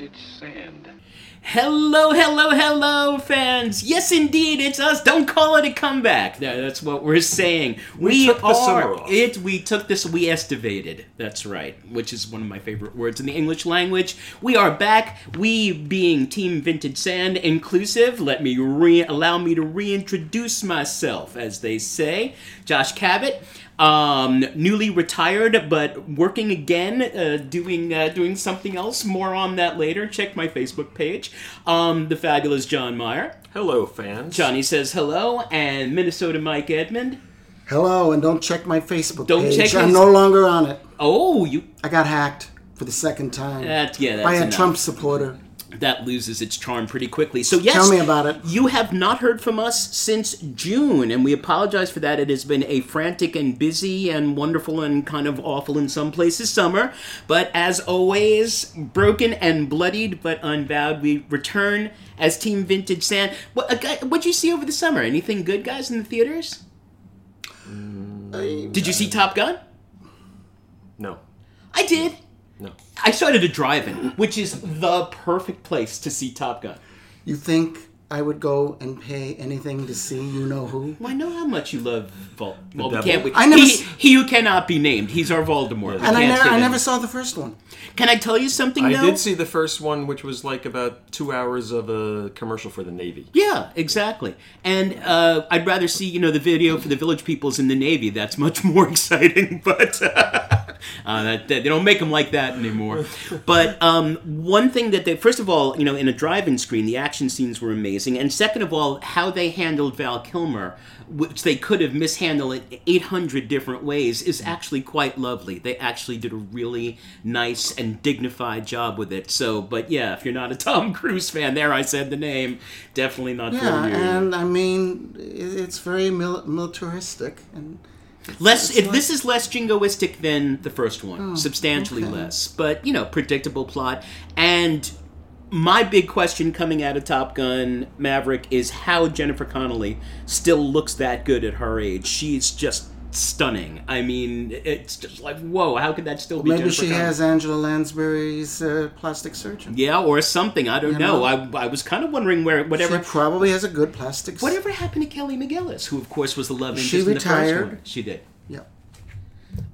Vintage Sand. Hello, hello, hello, fans. Yes, indeed, it's us. Don't call it a comeback. No, that's what we're saying. We, took the are summer off. it. We took this. We estivated. That's right, which is one of my favorite words in the English language. We are back. We being Team Vintage Sand inclusive. Let me re- allow me to reintroduce myself, as they say. Josh Cabot. Um, newly retired, but working again, uh, doing uh, doing something else. More on that later. Check my Facebook page. Um, the fabulous John Meyer. Hello, fans. Johnny says hello, and Minnesota Mike Edmond. Hello, and don't check my Facebook Don't page. check I'm his- no longer on it. Oh, you. I got hacked for the second time That yeah, that's by a enough. Trump supporter. That loses its charm pretty quickly. So yes, Tell me about it. You have not heard from us since June, and we apologize for that. It has been a frantic and busy and wonderful and kind of awful in some places summer. But as always, broken and bloodied but unbowed, we return as Team Vintage Sand. What uh, what'd you see over the summer? Anything good, guys, in the theaters? Did you see Top Gun? No. I did. No. I saw it at a drive-in, which is the perfect place to see Top Gun. You think I would go and pay anything to see you know who? Well, I know how much you love Vol. Well, we devil? can't. We, I never he, s- he who cannot be named. He's our Voldemort. We And I can't never, I never saw the first one. Can I tell you something? I though? did see the first one, which was like about two hours of a commercial for the Navy. Yeah, exactly. And uh, I'd rather see you know the video for the Village Peoples in the Navy. That's much more exciting. But uh, that, that- they don't make them like that anymore. But um, one thing that they first of all, you know, in a drive-in screen, the action scenes were amazing, and second of all, how they handled Val Kilmer, which they could have mishandled it 800 different ways, is actually quite lovely. They actually did a really nice and dignified job with it. So, but yeah, if you're not a Tom Cruise fan, there I said the name, definitely not Yeah, for you. and I mean, it's very mil- militaristic. And Less. It, this is less jingoistic than the first one, oh, substantially okay. less. But you know, predictable plot. And my big question coming out of Top Gun Maverick is how Jennifer Connelly still looks that good at her age. She's just stunning. I mean, it's just like whoa. How could that still be? maybe Jennifer she Connelly? has Angela Lansbury's uh, plastic surgeon. Yeah, or something. I don't You know. know? I, I was kind of wondering where whatever. She probably has a good plastic. Whatever happened to Kelly McGillis, who of course was the love interest She in the first retired. one? She did. Yeah.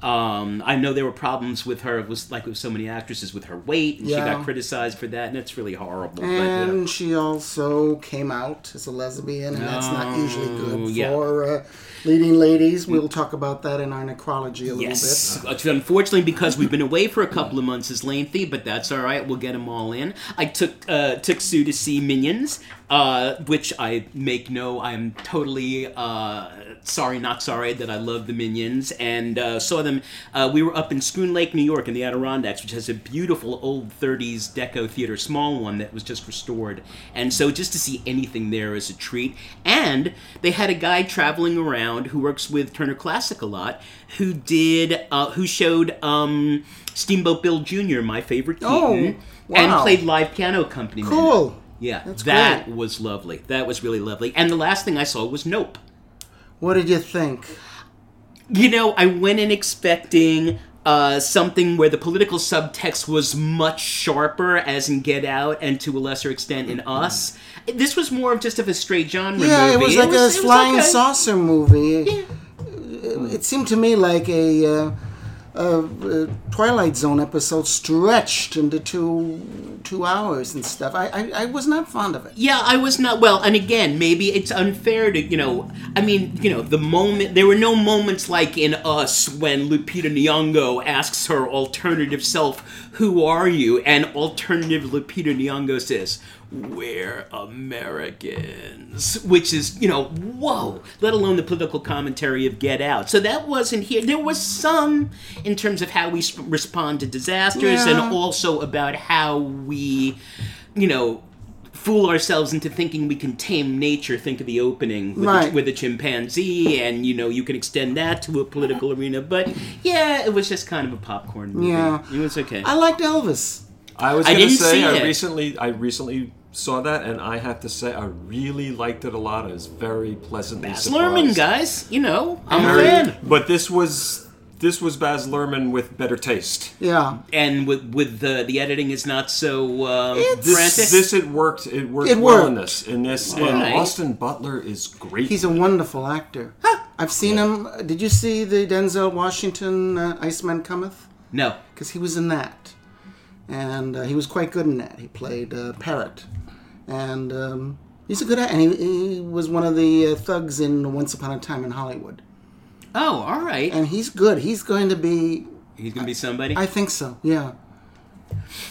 Um, I know there were problems with her. It was like with so many actresses with her weight, and she got criticized for that, and it's really horrible. And but, she also came out as a lesbian, and that's not usually Oh, good yeah. for uh, leading ladies. We'll talk about that in our necrology a uh, little yes, bit. It's unfortunately because we've been away for a couple of months is lengthy, but that's all right. We'll get them all in. I took uh, took Sue to see Minions, uh, which I make no. I'm totally uh, sorry, not sorry that I love the Minions, and uh, saw them. Uh, we were up in Schroon Lake, New York, in the Adirondacks, which has a beautiful old 30s deco theater, small one that was just restored, and so just to see anything there is a treat. And they had a guy traveling around who works with Turner Classic a lot, who did, uh, who showed um, Steamboat Bill Jr., my favorite Oh, Keaton, and played live piano accompaniment. Cool. Yeah, That's that great. was lovely. That was really lovely. And the last thing I saw was Nope. What did you think? You know, I went in expecting uh, something where the political subtext was much sharper, as in Get Out, and to a lesser extent in Us. This was more of just of a straight genre Yeah, movie. it was like a it was flying okay. saucer movie. Yeah. It seemed to me like a, uh, a, uh Twilight Zone episode stretched into two two hours and stuff. I, I, I was not fond of it. Yeah, I was not well, and again, maybe it's unfair to you know. I mean, you know, the moment there were no moments like in Us when Lupita Nyong'o asks her alternative self, "Who are you?" and alternative Lupita Nyong'o says, "We're Americans," which is you know, whoa. Let alone the political commentary of Get Out. So that wasn't here. There was some in terms of how we sp- respond to disasters, and also about how we, you know fool ourselves into thinking we can tame nature. Think of the opening with, Right. a, with a chimpanzee, and you know you can extend that to a political arena. But yeah, it was just kind of a popcorn movie. Yeah. it was okay. I liked Elvis. I was I going to didn't say see I it. recently I recently saw that, and I have to say I really liked it a lot. I was very pleasantly Baz surprised. Luhrmann, guys, you know I'm Very- a fan. But this was this was Baz Luhrmann with better taste. Yeah. and with with the the editing is not so uh, It's- This, frantic. this it worked. It worked It well in worked. this. In this, All and right. Austin Butler is great. He's a wonderful actor. I've seen him. Did you see the Denzel Washington uh, Iceman Cometh? no. Because he was in that. And uh, he was quite good in that. He played uh, Parritt. And um, he's a good actor. And he, he was one of the uh, thugs in Once Upon a Time in Hollywood. Oh, all right. And he's good. He's going to be. He's gonna be somebody. I think so. Yeah.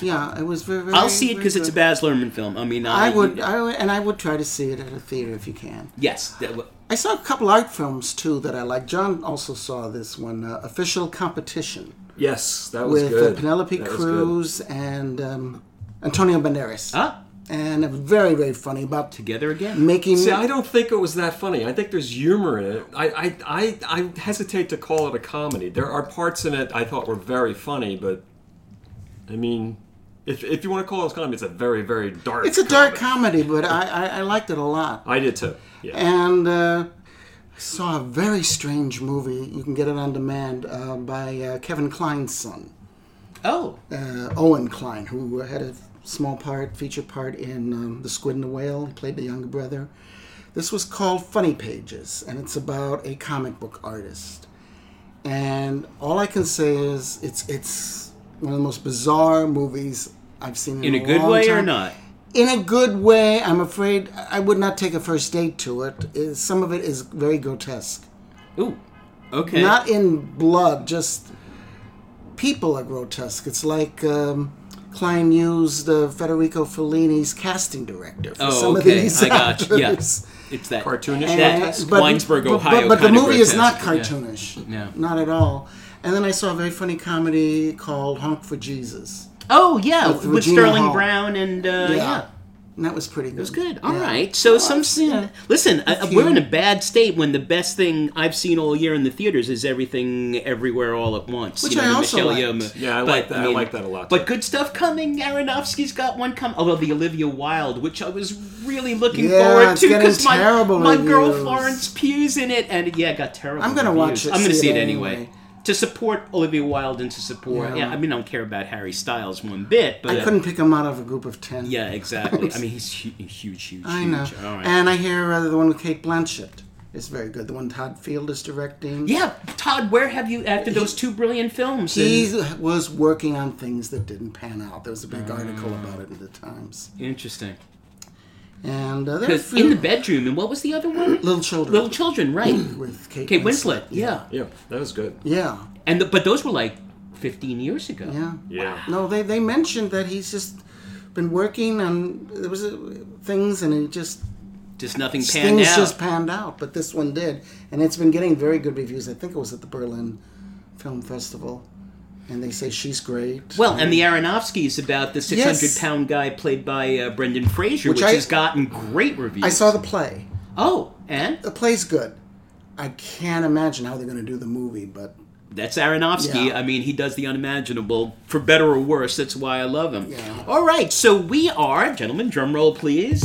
Yeah, it was very. very I'll see it because it's a. Baz Luhrmann film. I mean, I would, I would, and I would try to see it at a theater if you can. Yes. that w- I saw a couple art films too that I like. John also saw this one, uh, Official Competition, yes, that was with good. uh, Penelope That Cruz and um, Antonio Banderas. Ah, And it was very, very funny about together again. making. See, I don't think it was that funny. I think there's humor in it. I, I, I, I hesitate to call it a comedy. There are parts in it I thought were very funny, but I mean, if, if you want to call it a comedy, it's a very, very dark. it's a dark comedy, but I, I, I liked it a lot. I did too. Yeah. And uh, I saw a very strange movie. You can get it on demand uh, by uh, Kevin Kline's son. Oh, uh, Owen Kline, who had a small part, feature part in um, The Squid and the Whale. He played the younger brother. This was called Funny Pages, and it's about a comic book artist. And all I can say is it's it's one of the most bizarre movies I've seen in, in a good long way or not? In a good way, I'm afraid I would not take a first date to it. It- Some of it is very grotesque. Ooh. Okay. Not in blood, just people are grotesque. It's like um, Kline used uh, Federico Fellini's casting director for oh, some okay. of these I got you. Yeah. It's that Cartoonish That grotesque? Winesburg, Ohio. But, but the kind of movie is not grotesque. Yeah. cartoonish. Yeah. Not at all. And then I saw a very funny comedy called Honk for Jesus. Oh yeah, With with, Sterling Hall. Brown and uh, yeah. And that was pretty good. It It was good. All right. So some yeah. listen. I, uh, uh, we're in a bad state when the best thing I've seen all year in the theaters is everything everywhere all at once. Which you know, I also Michelle liked. Yeoh- Yeah, I but, like that- I like that a lot, But too. good stuff coming. Aronofsky's got one coming. Although the Olivia Wilde, which I was really looking Yeah, forward to because my terrible my girl. Florence Pugh's in it, and yeah, it got terrible. I'm gonna reviews. watch it, I'm gonna see see it it anyway. anyway. To support Olivia Wilde and to support, Yeah. yeah. I mean, I don't care about Harry Styles one bit, but I couldn't pick him out of a group of ten. Yeah, exactly. I mean, he's hu- huge, huge, I huge. know. All right. And I hear uh, the one with Cate Blanchett is very good. The one Todd Field is directing. Yeah, Todd, where have you after those two brilliant films? He and- was working on things that didn't pan out. There was a big article Ah. about it in the Times. Interesting. And uh, there Because in the bedroom, and what was the other one? little children Little Children, right? with Kate, Kate Winslet. Yeah. yeah, that was good. Yeah, And the, but those were like 15 years ago. yeah. Yeah. No, they they mentioned that he's just been working on there was uh, things and it just Just nothing panned out. things out. just panned out. But this one did, and it's been getting very good reviews. I think it was at the Berlin Film Festival, and they say she's great. well, and the Aronofsky's about the 600 Yes. pound guy played by uh, Brendan Fraser, Which which, I- has gotten great reviews. I saw the play. Oh, and The play's good. I can't imagine how they're going to do the movie, but That's Aronofsky. Yeah. I mean, he does the unimaginable for better or worse. That's why I love him. Yeah. All right, so we are, gentlemen, drum roll, please.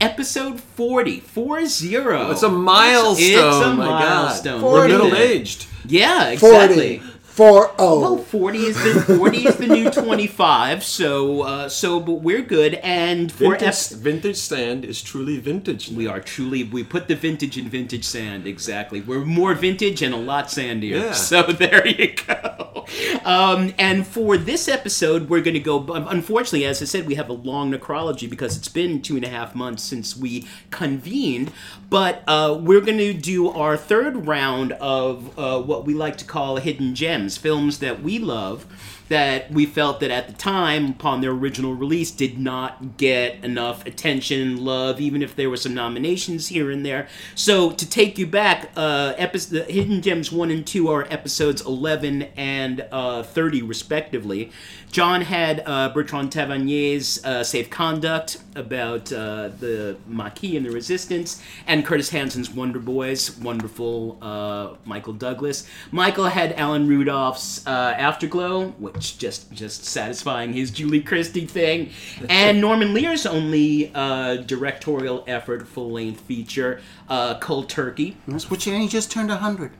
Episode 40, 40. It's a milestone. It's a my milestone. God. We're middle aged. Yeah, 40. Exactly. 4 Well, 40 is the 40 is the new 25. So uh, so but we're good and for Vintage, ep- vintage sand is truly vintage. we are truly we put the vintage in vintage sand exactly. We're more vintage and a lot sandier. Yeah. So there you go. Um, and for this episode, we're going to go. Unfortunately, as I said, we have a long necrology because it's been two and a half months since we convened. But uh, we're going to do our third round of uh, what we like to call hidden gems, films that we love that we felt that at the time, upon their original release, did not get enough attention, love, even if there were some nominations here and there. So to take you back, uh, episode, Hidden Gems one and two are episodes eleven and uh, thirty, respectively. John had uh, Bertrand Tavernier's uh, Safe Conduct about uh, the Maquis and the Resistance, and Curtis Hanson's Wonder Boys, wonderful uh, Michael Douglas. Michael had Alan Rudolph's uh, Afterglow, which just just satisfying his Julie Christie thing, and Norman Lear's only uh, directorial effort, full length feature, uh, Cold Turkey. You, and he just turned 100.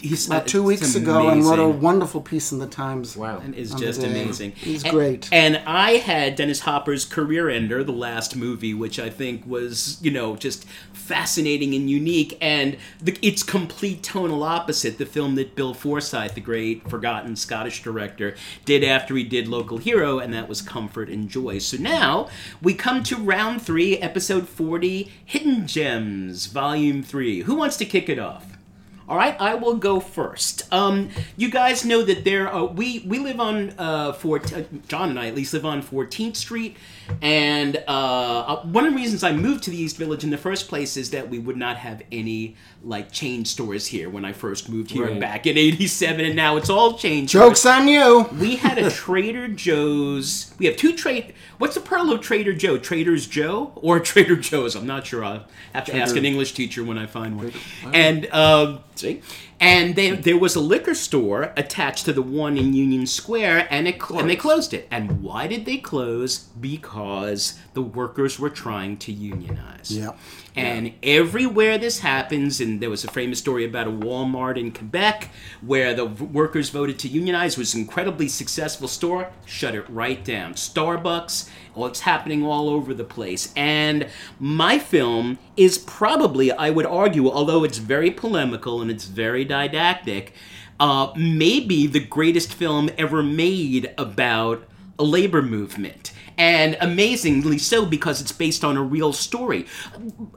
He's about two weeks ago and wrote a wonderful piece in the Times. Wow. and is just amazing. He's A- great. And I had Dennis Hopper's Career Ender, the last movie, which I think was, you know, just fascinating and unique. And the, its complete tonal opposite, the film that Bill Forsyth, the great forgotten Scottish director, did after he did Local Hero, and that was Comfort and Joy. So now we come to round three, episode 40, Hidden Gems, volume three. Who wants to kick it off? All right, I will go first. Um, you guys know that there uh, we we live on uh, Fort uh, John and I at least live on 14th Street, and uh, uh, one of the reasons I moved to the East Village in the first place is that we would not have any like chain stores here when I first moved here Right. back in '87, and now it's all chain Joke's stores. on you. We had a Trader Joe's. We have two trade. What's the pearl of Trader Joe? Trader's Joe or Trader Joe's? I'm not sure. I'll have to ask an English teacher when I find one. And um, see, and they, hmm. there was a liquor store attached to the one in Union Square, and it and they closed it. And why did they close? Because the workers were trying to unionize. Yeah. And everywhere this happens, and there was a famous story about a Walmart in Quebec where the workers voted to unionize, was an incredibly successful store, shut it right down. Starbucks, well, it's happening all over the place. And my film is probably, I would argue, although it's very polemical and it's very didactic, uh, maybe the greatest film ever made about a labor movement. And amazingly so because it's based on a real story.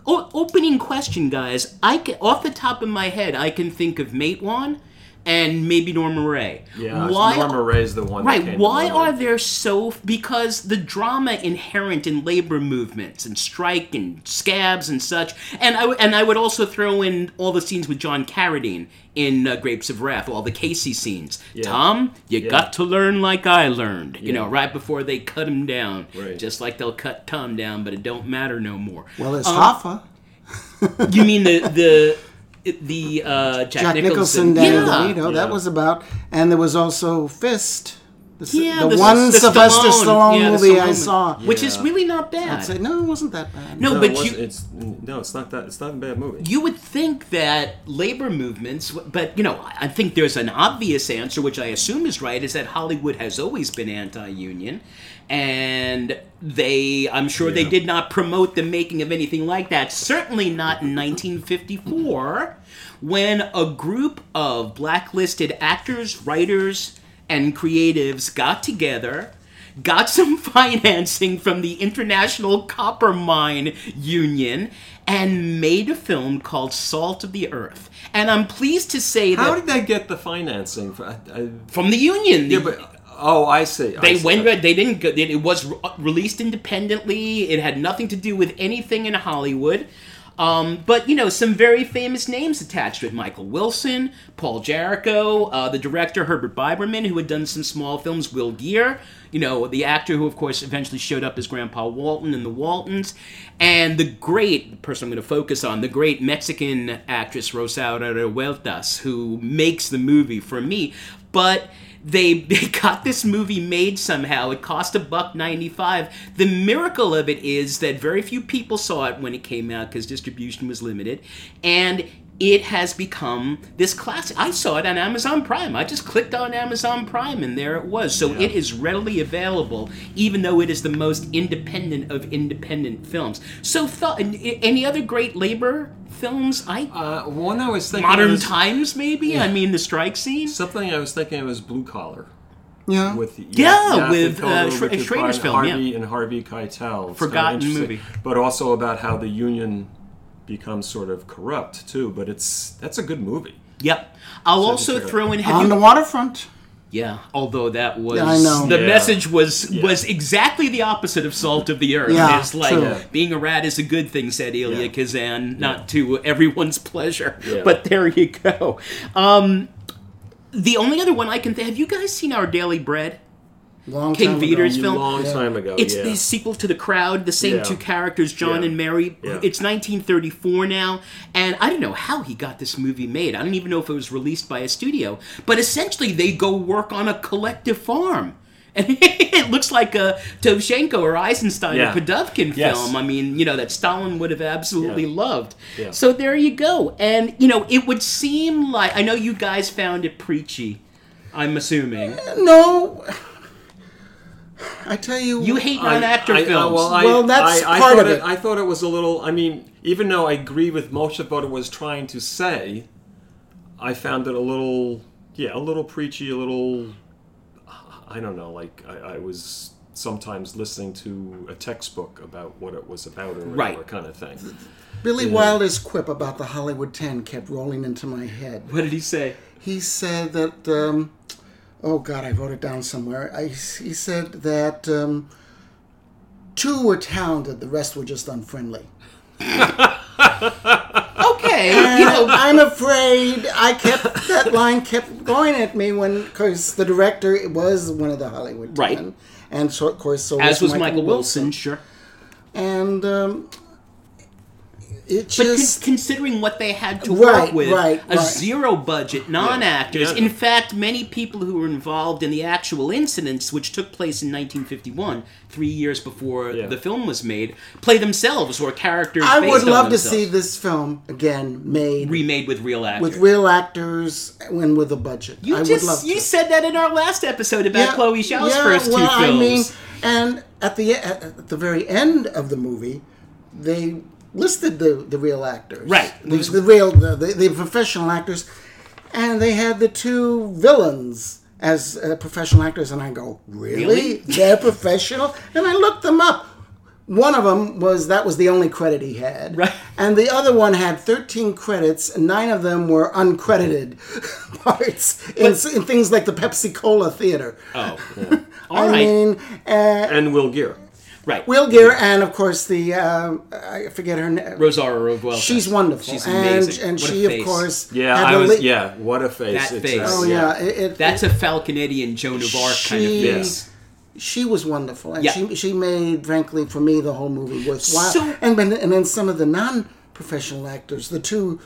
O- opening question, guys. I can, off the top of my head, I can think of Matewan and maybe Norma Rae. Yeah, Why? Norma Rae's the one. that came Right. to Why are there so? Because the drama inherent in labor movements and strike and scabs and such, and I w- and I would also throw in all the scenes with John Carradine in uh, Grapes of Wrath, all the Casey scenes. Yeah. Tom, you Yeah. got to learn like I learned. You know, right before they cut him down, Right. just like they'll cut Tom down, but it don't matter no more. Well, it's Um, Hoffa. You mean the the the uh, Jack, Jack Nicholson? Nicholson, Danny yeah. DeVito. That was about, and there was also Fist. The, Yeah, the, the- one the Sylvester Stallone, yeah, the movie I Stallone- saw. which is really not bad. I'd say no, it wasn't that bad. no, No, but it you it's no, it's not that. It's not a bad movie. you would think that labor movements, but you know, I think there's an obvious answer, which I assume is right, is that Hollywood has always been anti-union, and they, I'm sure they did not promote the making of anything like that. Certainly not in 1954, when a group of blacklisted actors, writers, and creatives got together got some financing from the International Copper Mine Union and made a film called Salt of the Earth. And I'm pleased to say How that How did they get the financing? For, I, I, from the union, yeah, but oh, I see. I they see. went. They didn't. Go, it was re- released independently. It had nothing to do with anything in Hollywood. Um, but you know, some very famous names attached it: Michael Wilson, Paul Jarrico, uh, the director Herbert Biberman, who had done some small films, Will Geer. You know, the actor who, of course, eventually showed up as Grandpa Walton in The Waltons, and the great person I'm going to focus on, the great Mexican actress Rosaura Revueltas, who makes the movie for me. But they, they got this movie made somehow. It cost a buck 95. The miracle of it is that very few people saw it when it came out because distribution was limited. And it has become this classic. I saw it on Amazon Prime. I just clicked on Amazon Prime and there it was. So it is readily available, even though it is the most independent of independent films. So, th- any other great labor films? I Uh, one I was thinking Modern was, Times, maybe. I mean, the strike scene. Something I was thinking of was Blue Collar. Yeah. with Yeah, Yaphet with, uh, Kotto, Schrader's Pryor, film, yeah. Harvey and Harvey Keitel. It's kind of Forgotten movie. but also about how the union becomes sort of corrupt too. But it's that's a good movie. Yep. I'll So also throw in. On you, the waterfront. yeah. Although that was Yeah, I know. the Yeah. message was Yeah. was exactly the opposite of Salt of the Earth. Yeah, it's like true. being a rat is a good thing, said Elia Yeah. Kazan, not to everyone's pleasure. Yeah. But there you go. Um, the only other one I can think. Have you guys seen Our Daily Bread? Long King time ago. Vidor's A film. long Yeah. time ago. It's yeah. the sequel to The Crowd, the same Yeah. two characters, John Yeah. and Mary. Yeah. It's 1934 now, and I don't know how he got this movie made. I don't even know if it was released by a studio, but essentially they go work on a collective farm. And it looks like a Dovzhenko or Eisenstein Yeah. or Pudovkin Yes. film. I mean, you know, that Stalin would have absolutely Yeah. loved. Yeah. So there you go. And, you know, it would seem like, I know you guys found it preachy, I'm assuming. Uh, no, I tell you, You hate non-actor I- I- films. well, I, Well, that's I, I part thought of it. I thought it was a little. I mean, even though I agree with most of what it was trying to say, I found it a little, yeah, a little preachy, a little. I don't know. Like I, I was sometimes listening to a textbook about what it was about or whatever Right. kind of thing. Billy Wilder's quip about the Hollywood Ten kept rolling into my head. what did he say? He said that, um, oh God, I wrote it down somewhere. I, he said that um, two were talented, the rest were just unfriendly. Okay, you know, I'm afraid I kept that line kept going at me when because the director was one of the Hollywood Right. Ten, and so of course so as was Michael, Michael Wilson, sure. and um, it But con- considering what they had to Right, work with, right, a right. zero budget, non-actors. Yeah. In fact, many people who were involved in the actual incidents, which took place in 1951, three years before Yeah. the film was made, play themselves or characters. I based would on love to see this film again made remade with real actors. with real actors and with a budget. you I just would love you to. said that in our last episode about Chloe Zhao's yeah, first two well, films. I mean, and at the at at the very end of the movie, they listed the the real actors, Right. The, the real the, the, the professional actors, and they had the two villains as uh, professional actors, and I go, really? Really? They're professional? And I looked them up. One of them was that was the only credit he had, Right. And the other one had 13 credits, and nine of them were uncredited parts in, in things like the Pepsi Cola theater. oh, all I right, mean, uh, And Will Geer. Right. Will Geer, and of course the uh, I forget her name. Rosario Revuelta. She's wonderful, She's amazing. and What a she of face. course Yeah, had I was. le- yeah, what a face! That face. Oh yeah, it, it, That's a Falconetti and Joan of Arc kind of She- face. she was wonderful, and Yeah. she she made frankly for me the whole movie worthwhile. So- and then and then some of the non-professional actors, the two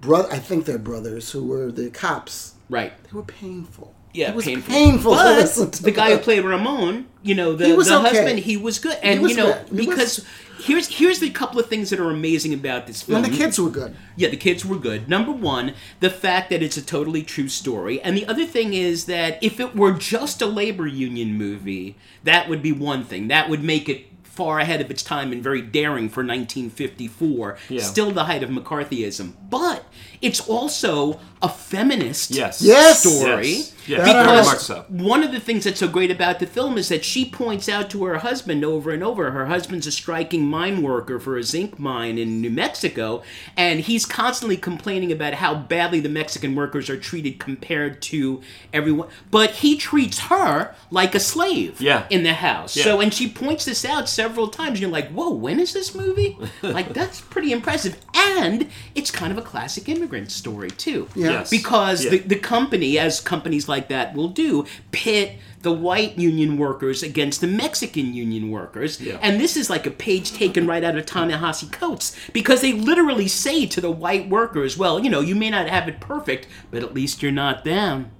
brother, I think they're brothers who were the cops. Right. They were painful. Yeah, it was painful. painful, to But listen to the guy who played Ramon, you know, the, He was the okay. husband, he was good. And was you know, good. He was- because here's here's the couple of things that are amazing about this film. and the kids were good. Yeah, the kids were good. Number one, the fact that it's a totally true story. And the other thing is that if it were just a labor union movie, that would be one thing. That would make it far ahead of its time and very daring for 1954. Yeah. Still the height of McCarthyism. But it's also a feminist Yes. Yes. story. Yes. Yes, That I very Because much so. one of the things that's so great about the film is that she points out to her husband over and over. Her husband's a striking mine worker for a zinc mine in New Mexico, and he's constantly complaining about how badly the Mexican workers are treated compared to everyone. But he treats her like a slave Yeah. in the house. Yeah. So, and she points this out several times. You're like, whoa, when is this movie? like, that's pretty impressive. And it's kind of a classic immigrant story, too Yeah. Yes. because Yeah. the, the company, as companies like that will do, pit the white union workers against the Mexican union workers. Yeah. And this is like a page taken right out of Ta-Nehisi Coates because they literally say to the white workers, well, you know, you may not have it perfect, but at least you're not them.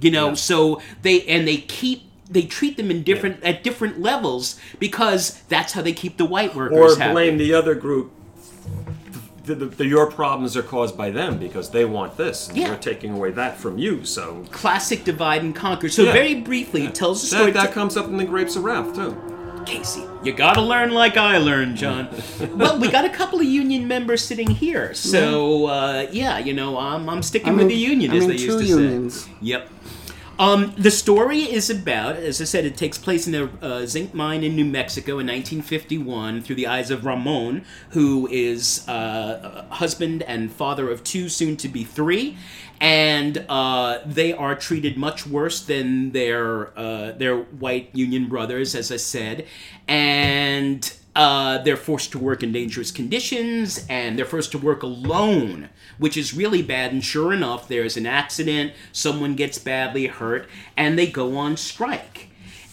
You know, Yeah. so they and they keep they treat them in different at different levels because that's how they keep the white workers or happy. blame the other group. The, the, the, your problems are caused by them because they want this. And Yeah. We're taking away that from you. So Classic divide and conquer. So Yeah. very briefly, it tells the story. that, that comes up in the Grapes of Wrath too. Casey, you gotta learn like I learned, John. well, we got a couple of union members sitting here, so uh, yeah, you know, I'm, I'm sticking I'm with in- the union, I'm as in they used two to unions. say. Yep. Um, the story is about, as I said, it takes place in a uh, zinc mine in New Mexico in 1951 through the eyes of Ramon, who is uh, husband and father of two, soon to be three, and uh, they are treated much worse than their uh, their white union brothers, as I said, and uh, they're forced to work in dangerous conditions and they're forced to work alone, which is really bad. And sure enough, there's an accident, someone gets badly hurt, and they go on strike.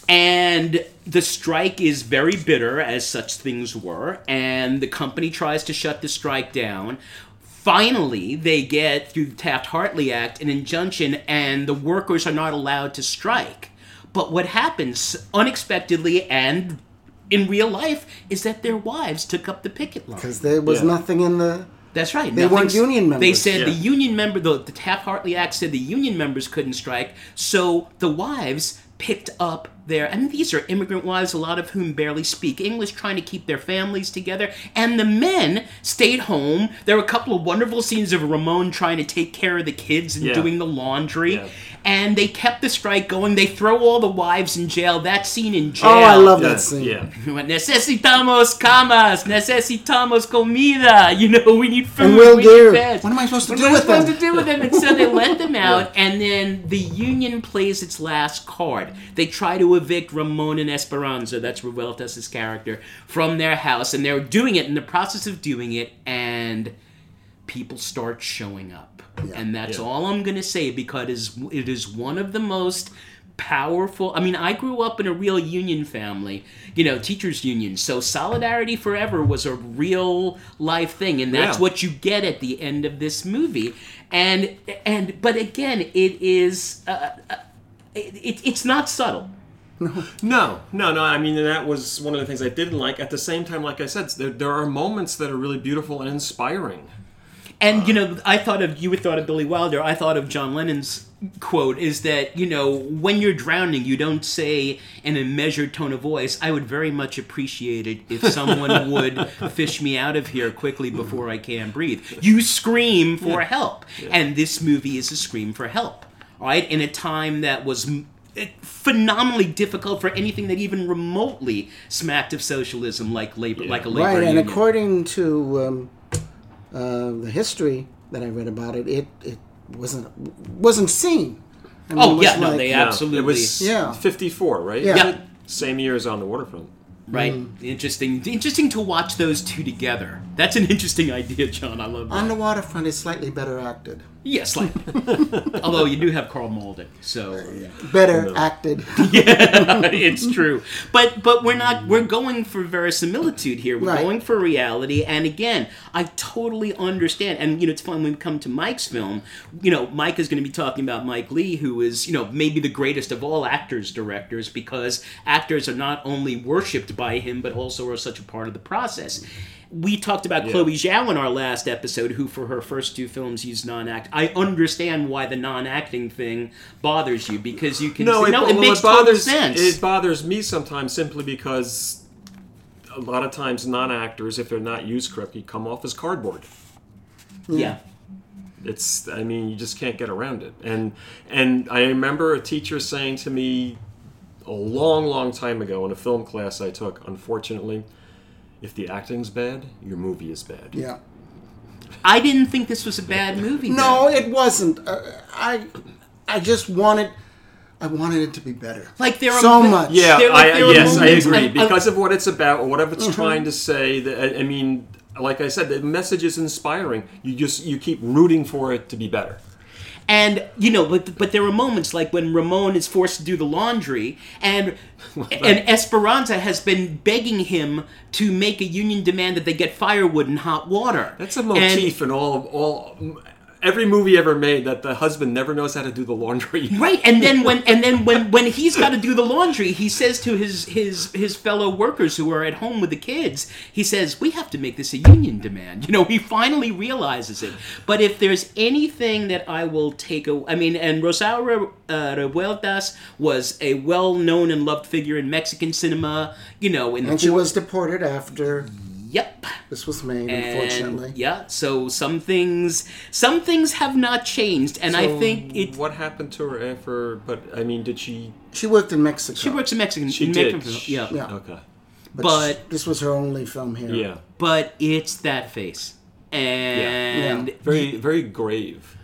And the strike is very bitter, as such things were, and the company tries to shut the strike down. Finally, they get, through the Taft Hartley Act, an injunction, and the workers are not allowed to strike. But what happens unexpectedly and in real life is that their wives took up the picket line. Because there was Yeah. nothing in the. That's right. They weren't Nothing's- union They members. said the union member, the, the Taft-Hartley Act said the union members couldn't strike, so the wives picked up their. I mean, these are immigrant wives, a lot of whom barely speak English, trying to keep their families together, and the men stayed home. There were a couple of wonderful scenes of Ramon trying to take care of the kids and Yeah. doing the laundry. Yeah. And they kept the strike going. They throw all the wives in jail. That scene in jail. Oh, I love Yeah, that scene. yeah. Necesitamos camas, necesitamos comida. You know, we need food. And Will we Geer, need beds. what am I supposed to What do with them? What am I supposed to do with them? And so they let them out, and then the union plays its last card. They try to evict Ramon and Esperanza, that's Revueltas' character, from their house, and they're doing it in the process of doing it, and people start showing up. And that's Yeah. all I'm going to say because it is one of the most powerful. I mean, I grew up in a real union family, you know, teachers' union. So Solidarity Forever was a real life thing and that's Yeah. what you get at the end of this movie. And and but again, it is uh, uh, it, it's not subtle. No, no, no. I mean, that was one of the things I didn't like. At the same time, like I said, there, there are moments that are really beautiful and inspiring. And you know, I thought of you thought of Billy Wilder. I thought of John Lennon's quote is that you know when you're drowning, you don't say in a measured tone of voice, "I would very much appreciate it if someone would fish me out of here quickly before I can breathe." You scream for help, and this movie is a scream for help. All right, in a time that was. phenomenally difficult for anything that even remotely smacked of socialism like labor like a labor Right, and according to um, uh, the history that I read about it, it it wasn't wasn't seen. I mean, Oh, it was yeah, no, like- they Yeah, Absolutely. It was Yeah. 54, right? Yeah. Yeah. Same year as on the waterfront. Right. Interesting. Interesting to watch those two together. That's an interesting idea, John. I love that. On the waterfront is slightly better acted. Yes, like. although you do have Karl Malden, so Better acted. yeah, it's true. But but we're not. We're going for verisimilitude here. We're Right. going for reality. And again, I totally understand. And you know, it's fun when we come to Mike's film. You know, Mike is going to be talking about Mike Lee, who is you know maybe the greatest of all actors directors because actors are not only worshipped by him but also are such a part of the process. We talked about Yeah. Chloe Zhao in our last episode, who for her first two films used non-act. I understand why the non-acting thing bothers you because you can No, see, it, no, well, it makes it bothers total sense. it bothers me sometimes simply because a lot of times non-actors, if they're not used correctly, come off as cardboard. yeah. It's I mean you just can't get around it. And and I remember a teacher saying to me a long, long time ago in a film class I took, unfortunately, if the acting's bad, your movie is bad. Yeah. I didn't think this was a bad movie. No, then. it wasn't. Uh, I I just wanted I wanted it to be better. like there are so much. Yeah, There- like, I, there yes, I agree. I- I- because of what it's about, or whatever Mm-hmm. it's trying to say. That I, I mean, like I said, the message is inspiring. You just you keep rooting for it to be better. And you know, but but there are moments like when Ramon is forced to do the laundry, and and Esperanza has been begging him to make a union demand that they get firewood and hot water. That's a And- motif in all all every movie ever made that the husband never knows how to do the laundry. Right, and then when and then when when he's got to do the laundry, he says to his his his fellow workers who are at home with the kids, he says, "We have to make this a union demand." You know, he finally realizes it. But if there's anything that I will take a, I mean, and Rosario uh, Revueltas was a well-known and loved figure in Mexican cinema. You know, in the And she four- was deported after yep. this was made, And, unfortunately. yeah, so some things, some things have not changed, and I think it. What happened to her after? But I mean, did she? She worked in Mexico. She works in Mexican. She in did. Mexican, She- yeah. Yeah. Okay. but- sh- this was her only film here. Yeah. but it's that face and Yeah. Very very grave.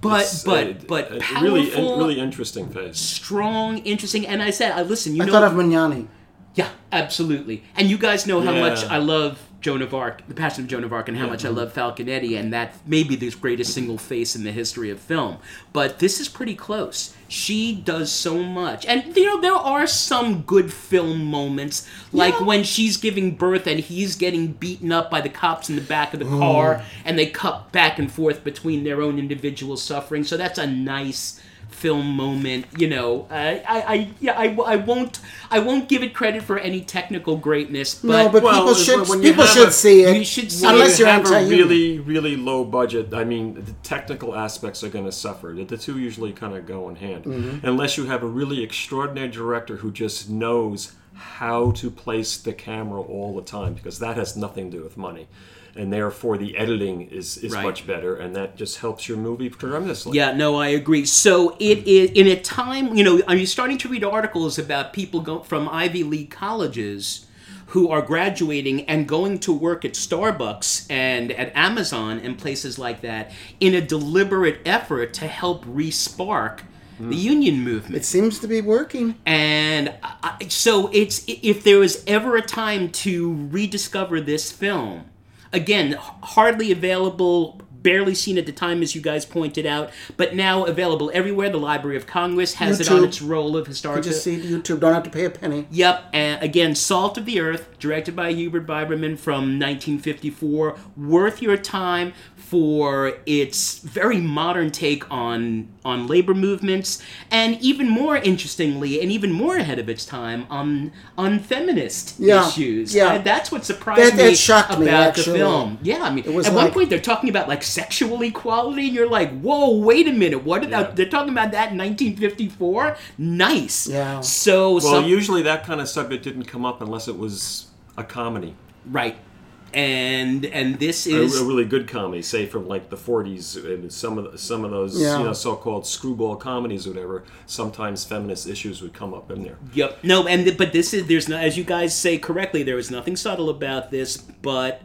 but It's, but uh, but a powerful really really interesting face. strong interesting and i said i listen you I know thought of Magnani. Yeah absolutely. And you guys know how Yeah. much i love joan of arc the passion of joan of arc and how much i love falconetti and that may be the greatest single face in the history of film. But this is pretty close. She does so much. And you know there are some good film moments like Yeah. when she's giving birth and he's getting beaten up by the cops in the back of the car oh. and they cut back and forth between their own individual suffering. So that's a nice film moment. You know, I, I, I yeah, I, I won't, I won't give it credit for any technical greatness. But, no, but Well, people should when you people should a- see it. you should see unless it. you're have a anti-union. really, really low budget. I mean, the technical aspects are going to suffer. The, the two usually kind of go in hand, Mm-hmm. unless you have a really extraordinary director who just knows how to place the camera all the time, because that has nothing to do with money. And therefore, the editing is, is Right. much better, and that just helps your movie tremendously. Yeah, no, I agree. So it hmm. is in a time, you know, are you starting to read articles about people go, from Ivy League colleges who are graduating and going to work at Starbucks and at Amazon and places like that in a deliberate effort to help re-spark Mm. the union movement. It seems to be working. And I, so it's if there was ever a time to rediscover this film, again, hardly available, barely seen at the time, as you guys pointed out, but now available everywhere. The Library of Congress has it on its roll of You historic. just see YouTube. Don't have to pay a penny. Yep, and again, Salt of the Earth, directed by Hubert Biberman from 1954, worth your time for its very modern take on on labor movements, and even more interestingly, and even more ahead of its time on on feminist Yeah, issues. yeah. And that's what surprised That- that me shocked about me, the actually. film. Yeah, I mean, It was at one point they're talking about like sexual equality, and you're like, whoa, wait a minute, what? Did Yeah. they're talking about that in 1954? Nice. Yeah. So Well, some- usually that kind of subject didn't come up unless it was a comedy, Right. And and this is a really good comedy, say from like the '40s. and Some of the, some of those Yeah. you know so-called screwball comedies or whatever. Sometimes feminist issues would come up in there. yep. No, and th- but this is there's no as you guys say correctly, there was nothing subtle about this, but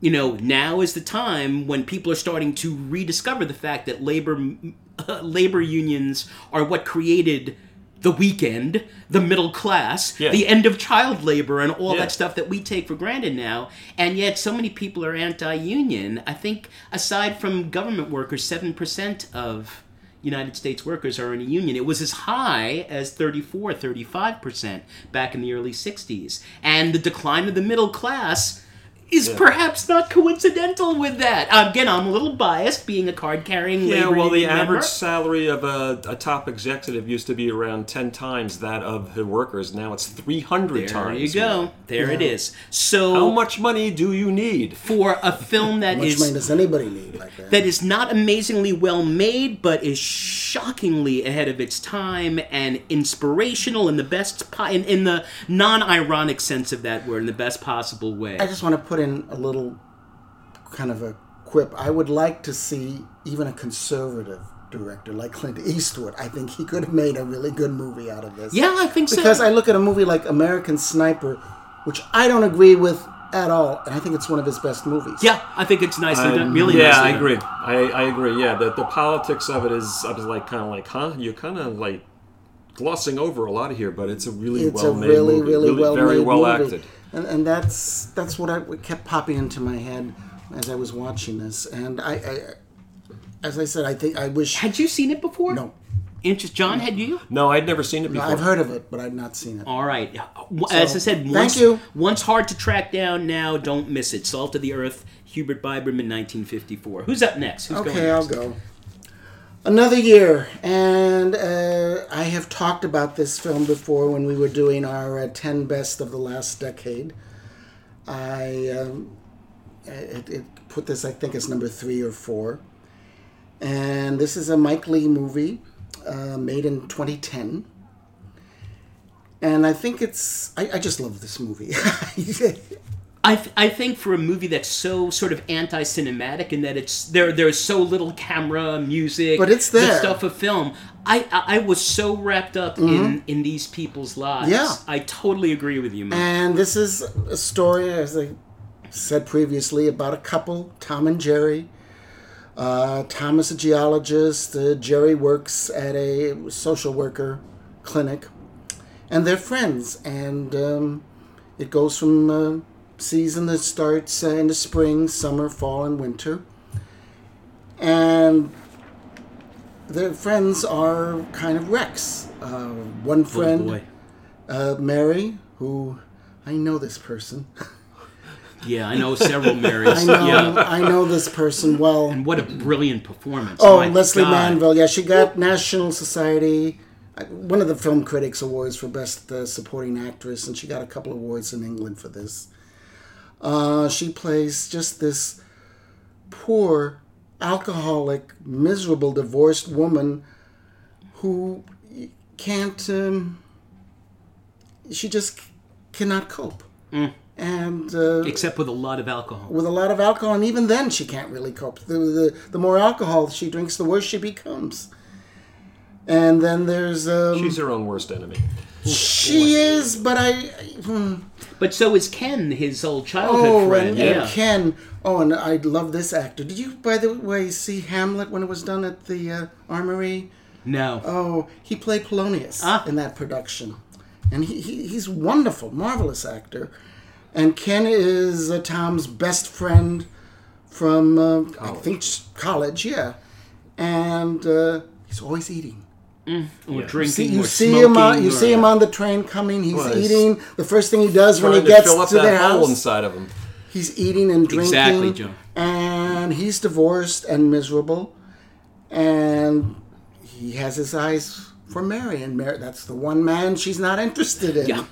you know, now is the time when people are starting to rediscover the fact that labor labor unions are what created the weekend, the middle class, Yeah. the end of child labor, and all Yeah. that stuff that we take for granted now. And yet, so many people are anti union. I think, aside from government workers, 7% of United States workers are in a union. It was as high as 34, 35% back in the early 60s. And the decline of the middle class is perhaps not coincidental with that. Again, I'm a little biased being a card carrying Yeah, labor well, the member. average salary of a, a top executive used to be around ten times that of the workers. Now it's three hundred times. There you go. more. There it Yeah. is. So How much money do you need? for a film that How much is money does anybody need like that? that is not amazingly well made, but is shockingly ahead of its time and inspirational in the best po- in, in the non-ironic sense of that word, in the best possible way. I just want to put in a little kind of a quip. I would like to see even a conservative director like Clint Eastwood. I think he could have made a really good movie out of this. yeah, I think so. Because I look at a movie like American Sniper, which I don't agree with at all, and I think it's one of his best movies. yeah, I think it's nicely done. Um, Really, yeah, nicely I done. agree. I, I agree. Yeah, the, the politics of it is. I was like, kind of like, huh? You're kind of like glossing over a lot of here, but it's a really It's well a made really, movie. really, really well very well movie. acted. And, and that's that's what I what kept popping into my head as I was watching this. And I, I as I said, I think I wish. Had you seen it before? No, Interest, John, had you? No, I'd never seen it before. I've heard of it, but I've not seen it. All right. As I said, thank once, you. once hard to track down, now don't miss it. Salt of the Earth, Hubert Biberman, 1954. Who's up next? Who's going Okay, I'll go. Another year, and uh, I have talked about this film before when we were doing our uh, 10 best of the last decade. I um, it, it put this, I think, as number three or four. And this is a Mike Lee movie uh, made in 2010. And I think it's, I, I just love this movie. I, th- I think for a movie that's so sort of anti-cinematic in that it's there there's so little camera music But it's the there. stuff of film I, I I was so wrapped up in in these people's lives Mm-hmm. Yeah. I totally agree with you man And this is a story, as I said previously, about a couple, Tom and Jerry. Uh, Tom is a geologist. Uh, Jerry works at a social worker clinic, and they're friends. And um, it goes from uh, season that starts uh, in the spring, summer, fall, and winter. And their friends are kind of wrecks. Uh, one friend uh, Mary, who I know this person. Yeah, I know several Marys. I know, Yeah. I know this person well. And what a brilliant performance. Oh, My Lesley God. Manville. Yeah, she got National Society, uh, one of the Film Critics Awards for Best uh, Supporting Actress, and she got a couple of awards in England for this. Uh, she plays just this poor, alcoholic, miserable, divorced woman who can't. Um, she just cannot cope. And uh, Except with a lot of alcohol. with a lot of alcohol, and even then she can't really cope. The, the, the more alcohol she drinks, the worse she becomes. And then there's um, She's her own worst enemy. She is, but I hmm. But so is Ken, his old childhood oh friend. and, yeah. and Ken oh and I love this actor. Did you by the way see Hamlet when it was done at the uh, Armory? no. Oh, he played Polonius Ah. in that production, and he, he he's wonderful, marvelous actor. And Ken is uh, Tom's best friend from uh, I think college, yeah. And uh, he's always eating. Or Yeah. drinking See, you or see smoking. him on you or- see him on the train coming. He's Well, eating. The first thing he does when he Trying to gets fill up to that their hole house, inside of him. he's eating and drinking. Exactly, Joe. And he's divorced and miserable, and he has his eyes for Mary, and Mary, that's the one man she's not interested in. Yeah.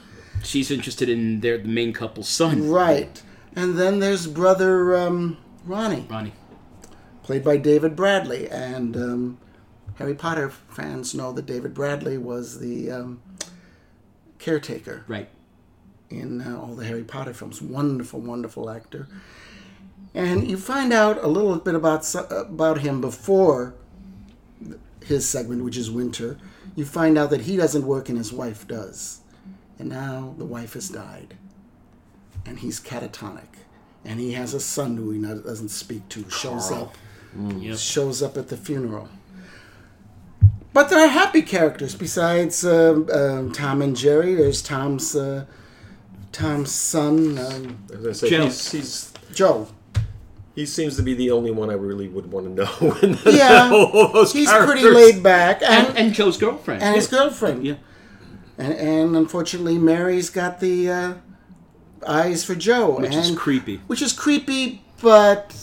She's interested in their the main couple's son, Right. And then there's brother um, Ronnie, Ronnie. played by David Bradley. And um, Harry Potter fans know that David Bradley was the um, caretaker Right. in uh, all the Harry Potter films. Wonderful, wonderful actor. And you find out a little bit about about him before his segment, which is Winter. You find out that he doesn't work and his wife does. And now the wife has died. And he's catatonic. And he has a son who he doesn't speak to, shows Carl. up Yep. shows up at the funeral. But there are happy characters besides um um Tom and Jerry. There's Tom's uh, Tom's son, um, say, Joe. he's, he's Joe. he seems to be the only one I really would want to know. in the- Yeah, all those He's pretty laid back, and, And, and Joe's girlfriend. and his girlfriend. Yeah. And, and unfortunately, Mary's got the uh, eyes for Joe, Which and, is creepy. Which is creepy, but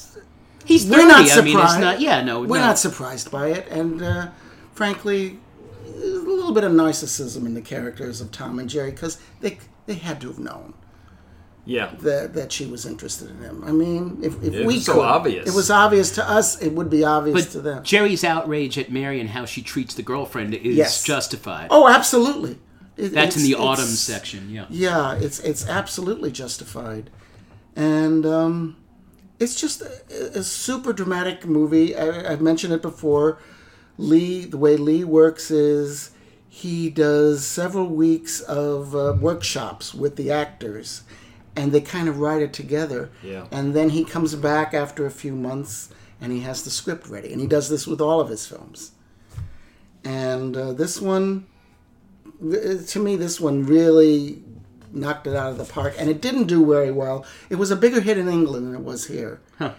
He's 30. we're not I surprised. mean, it's not. Yeah, no. we're no. not surprised by it, and uh, frankly, there's a little bit of narcissism in the characters of Tom and Jerry because they they had to have known Yeah. that that she was interested in him. I mean, if, if It we was so obvious. it was obvious to us. It would be obvious to them. Jerry's outrage at Mary and how she treats the girlfriend is Yes. justified. Oh, absolutely. It- That's in it's- the autumn it's- section. Yeah. Yeah, it's it's absolutely justified, and um, it's just a, a super dramatic movie. I, I've mentioned it before. Leigh, the way Leigh works is he does several weeks of uh, workshops with the actors, and they kind of write it together. Yeah. And then he comes back after a few months, and he has the script ready, and he does this with all of his films. And uh, this one, to me, this one really knocked it out of the park, and it didn't do very well. It was a bigger hit in England than it was here. Huh.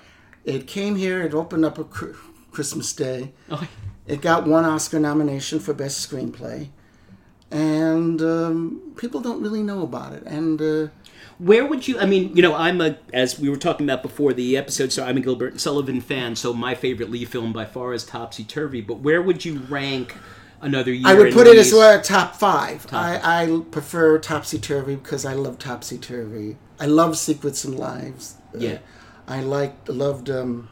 It came here. It opened up a cr- Christmas Day. Okay. It got one Oscar nomination for Best Screenplay, and um, people don't really know about it. And uh, Where would you? I mean, you know, I'm a as we were talking about before the episode. So I'm a Gilbert and Sullivan fan. So my favorite Leigh film by far is Topsy Turvy. But where would you rank another year? I would put it as well top five. I, I prefer Topsy Turvy because I love Topsy Turvy. I love Secrets and Lies. Uh, Yeah. I liked loved um,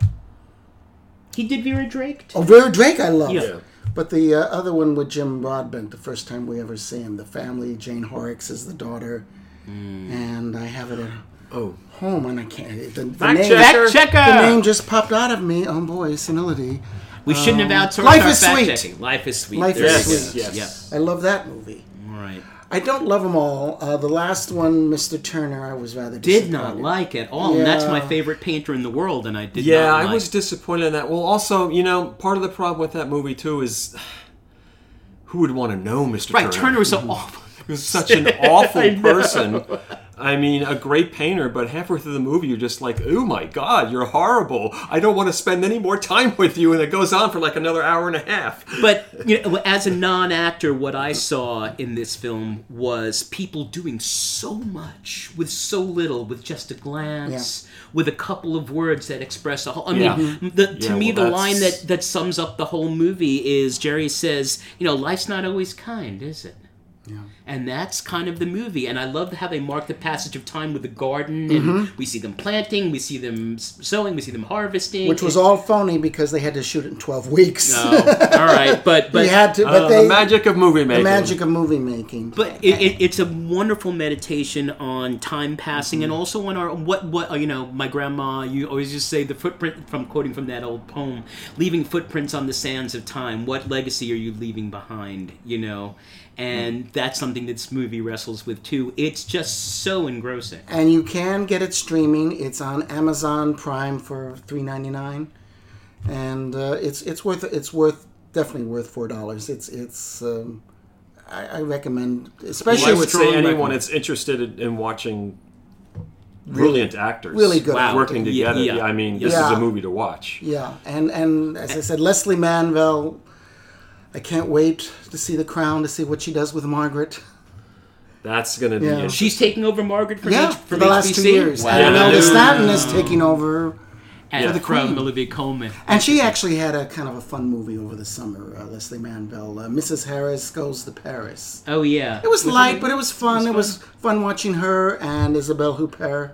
He did Vera Drake. Too. oh Vera Drake. I love. Yeah. But the uh, other one with Jim Broadbent, the first time we ever see him, the family. Jane Horrocks is the daughter, and I have it at Oh. home, and I can't. The, the Fact name, checker. Checker. the name just popped out of me. Oh boy, senility. we shouldn't have outsourced Life our is fact sweet. checking. Life is sweet. Life There is sweet. go. Yes. I love that movie. Yeah. Right. I don't love them all. Uh, the last one, Mr. Turner, I was rather Did not like at all, and that's my favorite painter in the world, and I did Yeah, not I was disappointed in that. Well, also, you know, part of the problem with that movie too is who would want to know Mr. right. Turner? Turner was so awful. He was such an awful I know. person. I mean, a great painter, but halfway through the movie, you're just like, oh my god, you're horrible. I don't want to spend any more time with you. And it goes on for like another hour and a half. But you know, as a non-actor, what I saw in this film was people doing so much with so little, with just a glance, with a couple of words that express a whole. I Yeah. mean, the, to Yeah, me, well, the line that that sums up the whole movie is Jerry says, "You know, life's not always kind, is it?" Yeah. And that's kind of the movie. And I love how they mark the passage of time with the garden, and Mm-hmm. we see them planting, we see them s- sowing, we see them harvesting. Which was all phony because they had to shoot it in 12 weeks. Oh, all right, but but we had to, but Uh, they, the magic of movie making. the magic of movie making. But it, it, it's a wonderful meditation on time passing, and also on our what what uh, you know. My grandma, you always just say the footprint from quoting from that old poem, leaving footprints on the sands of time. What legacy are you leaving behind? You know, and that's something that this movie wrestles with too. It's just so engrossing. and you can get it streaming. It's on Amazon Prime for three ninety nine, and uh, it's it's worth it's worth definitely worth four dollars. It's it's um, I, I recommend, especially I would with say anyone recommend- that's interested in, in watching brilliant actors really good working acting. Yeah, together. yeah. I mean, this Yeah. is a movie to watch. Yeah, and and as I said, Lesley Manville. I can't wait to see The Crown to see what she does with Margaret. That's going to be Yeah. interesting. She's taking over Margaret from Yeah, H- for from the last two years, Wow. and Yeah, Imelda that is- Staunton is taking over. and for the from Queen. Olivia Colman. And she actually had a kind of a fun movie over the summer. Uh, Lesley Manville, uh, Mrs. Harris Goes to Paris. Oh yeah, It was light, but it was fun. was It was fun watching her and Isabelle Huppert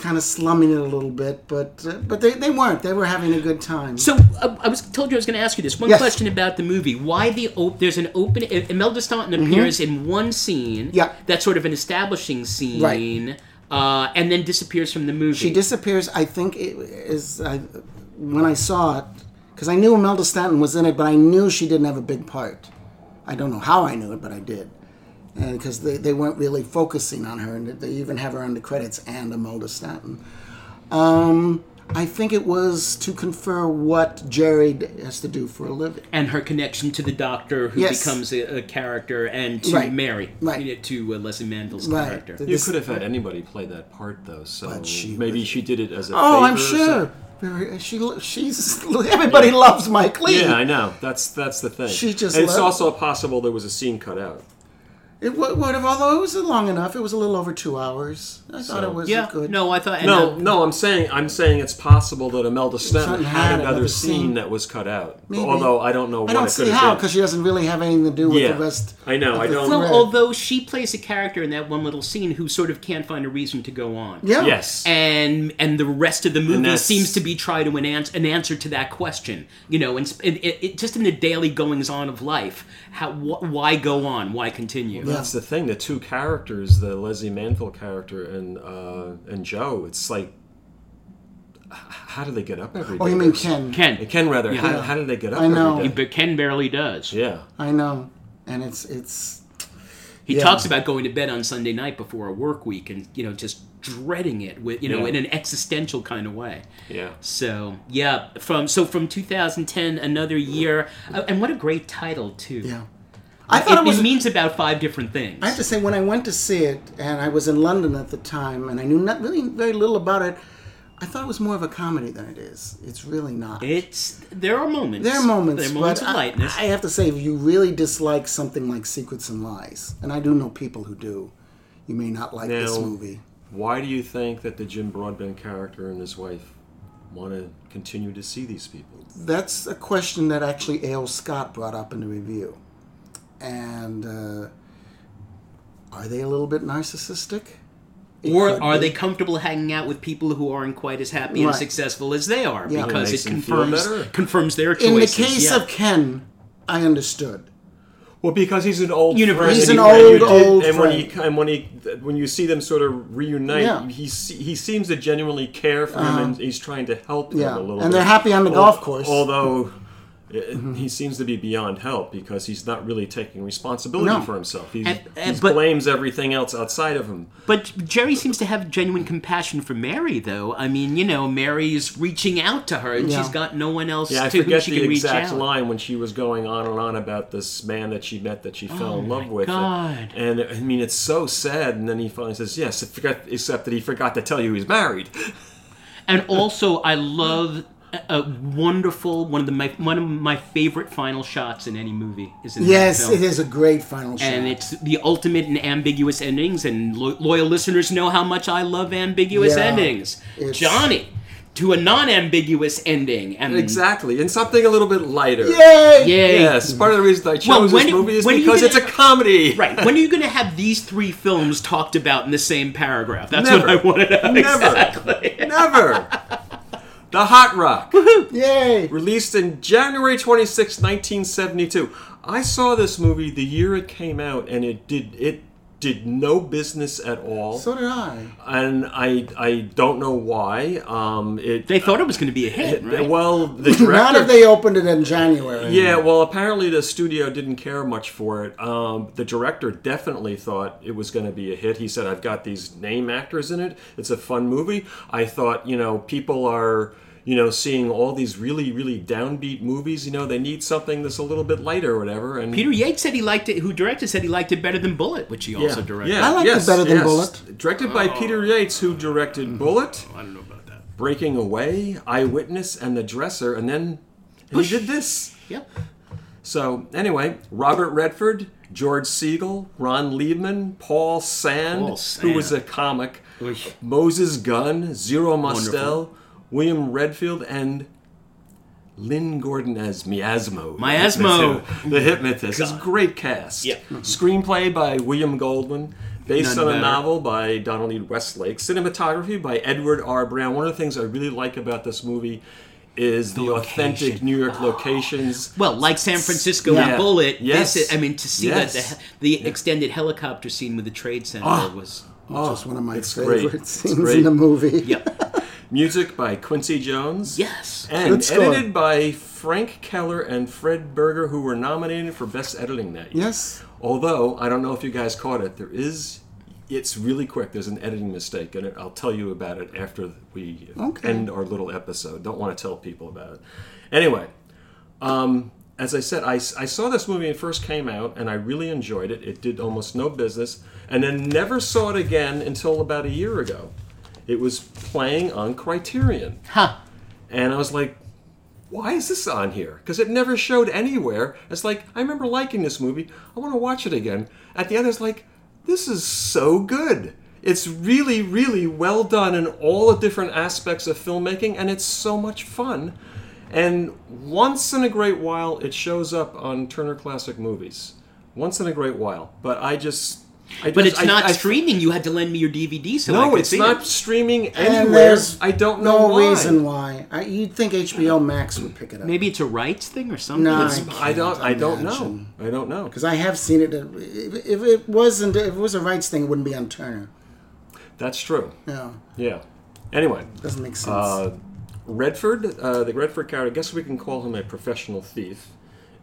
kind of slumming it a little bit, but uh, but they, they weren't. They were having a good time. So uh, I was told you I was going to ask you this one Yes. question about the movie. Why the op- there's an open I- Imelda Staunton appears in one scene. Mm-hmm. Yeah. That's sort of an establishing scene. Right. Uh, and then disappears from the movie. She disappears. I think it is I, when I saw it because I knew Imelda Staunton was in it, but I knew she didn't have a big part. I don't know how I knew it, but I did, and because they, they weren't really focusing on her, and they even have her on the credits and Imelda Staunton. Um, I think it was to confer what Jerry has to do for a living. and her connection to the doctor who Yes. becomes a, a character and to Right. Mary. Right. you know, to uh, Lesley Manville's Right. character. You This- could have had anybody play that part, though. So But she maybe was- she did it as a Oh, favor I'm sure. something. Very- She she's everybody loves Mike Leigh. Yeah, I know. That's that's the thing. She just And it's also possible there was a scene cut out. It would have, although it was long enough. It was a little over two hours. I thought So- it was Yeah. good. No, I thought. No, no, I'm saying I'm saying it's possible that Imelda Staunton Staunton had, had another another scene, scene. that was cut out. Maybe. Although I don't know I what don't it see could how because she doesn't really have anything to do with Yeah. the rest. I know, of I the don't- Well, thread. although she plays a character in that one little scene who sort of can't find a reason to go on. yeah, Yes. and and the rest of the movie seems to be try to an answer, an answer to that question. You know, and it, it, it, just in the daily goings on of life, how wh- why go on? Why continue? That's the thing. The two characters, the Lesley Manville character and uh, and Joe, it's like, how do they get up every day? Oh, you mean Ken? Ken, Ken, rather. How, Yeah. how do they get up I know. every day? but Ken barely does. Yeah. I know, and it's it's He Yeah. talks about going to bed on Sunday night before a work week and you know just dreading it with you know Yeah. in an existential kind of way. Yeah. So yeah, from so from 2010, another year, uh, and what a great title too. yeah. I thought it, it was. it means about five different things. I have to say, when I went to see it, and I was in London at the time, and I knew not really very little about it, I thought it was more of a comedy than it is. It's really not. It's there are moments. There are moments, There are moments but of I- lightness. I, have to say, if you really dislike something like Secrets and Lies, and I do know people who do, you may not like this movie. Why do you think that the Jim Broadbent character and his wife want to continue to see these people? That's a question that actually A.O. Scott brought up in the review. And uh, are they a little bit narcissistic? It or are be. they comfortable hanging out with people who aren't quite as happy and successful as they are Yeah. because It it confirms confirms their choices? In the case yeah. of Ken, I understood. Well, because he's an old Universe. friend, He's and an you- old, did- old and when he friend. and when he when you see them sort of reunite, Yeah. he he seems to genuinely care for him, and he's trying to help Uh-huh. Yeah, him a little. and bit. they're happy on the Al- golf course. Although, uh, he seems to be beyond help because he's not really taking responsibility No. for himself. He And- and- he but- blames everything else outside of him. But Jerry seems to have genuine compassion for Mary, though. I mean, you know, Mary's reaching out to her, and Yeah. she's got no one else Yeah, I to who she the can reach exact out. line when she was going on and on about this man that she met that she fell in love with. Oh God. And I mean, it's so sad. And then he finally says, "Yes, forgot, except that he forgot to tell you he's married." And also, I love a, a wonderful one of the my, one of my favorite final shots in any movie is in Yes, that film. it is a great final shot. And it's the ultimate in ambiguous endings, and lo- loyal listeners know how much I love ambiguous Yeah, endings. Johnny to a non-ambiguous ending, and exactly, and something a little bit lighter. Yay! Yay! Yes, part of the reason I chose Well, when- this movie is when because gonna- it's a comedy. Right. When are you going to have these three films talked about in the same paragraph? That's Never. what I wanted to Never. Exactly. Never. The Hot Rock. Yay! released in January 26, 1972. I saw this movie the year it came out, and it did it did no business at all. So did I. and I I don't know why. Um, it They thought it was going to be a hit, right? well the Not director. if they opened it in January. yeah, well, apparently the studio didn't care much for it. Um, the director definitely thought it was going to be a hit. He said, "I've got these name actors in it. It's a fun movie." I thought, you know, people are, you know, seeing all these really, really downbeat movies. You know, they need something that's a little bit lighter or whatever. And Peter Yates said he liked it. Who directed said he liked it better than Bullitt, which he also directed. Yeah, I liked it better than yes. Bullitt. Directed by Peter oh. Yates, who directed mm-hmm. Bullitt, oh, I don't know about that. Breaking Away, Eyewitness, and The Dresser, and then he did this. Yep. So anyway, Robert Redford, George Segal, Ron Leibman, Paul Sand, Paul who was a comic, Oy. Moses Gunn, Zero Mostel, Wonderful. William Redfield, and Lynn Gordon as Miasmo. Miasmo. hypnotist. The hypnotist. It's a great cast. Yep. Screenplay by William Goldman. Based None on a novel by Donald E. Westlake. Cinematography by Edward R. Brown. One of the things I really like about this movie is the, authentic. New York locations. Well, like San Francisco Yeah. and Bullitt, Yes. this is, I mean, to see Yes. that the, the extended helicopter scene with the Trade Center Ah. was. Just one of my it's great. favorite It's scenes in the movie. Yep. Music by Quincy Jones. yes. And Good score. edited by Frank Keller and Fred Berger, who were nominated for Best Editing that year. Yes. Although, I don't know if you guys caught it, there is, it's really quick. There's an editing mistake, and I'll tell you about it after we Okay. end our little episode. Don't want to tell people about it. Anyway, um, as I said, I, I saw this movie when it first came out, and I really enjoyed it. It did almost no business, and then never saw it again until about a year ago. It was playing on Criterion. Huh. And I was like, why is this on here? Because it never showed anywhere. It's like, I remember liking this movie. I want to watch it again. At the end, it's like, this is so good. It's really, really well done in all the different aspects of filmmaking, and it's so much fun. And once in a great while, it shows up on Turner Classic Movies. Once in a great while. But I just. I But just- it's I- not I- streaming. You had to lend me your DVD so I No, it's not it. streaming And anywhere. there's I don't know no why. reason why. I, you'd think HBO Max would pick it up. Maybe it's a rights thing or something. No, It's- I don't. can't I don't know. I don't know. Because I have seen it. If, if it wasn't, if it was a rights thing, it wouldn't be on Turner. That's true. Yeah, Yeah. Anyway, doesn't make sense. uh, Redford, uh, the Redford character, I guess we can call him a professional thief,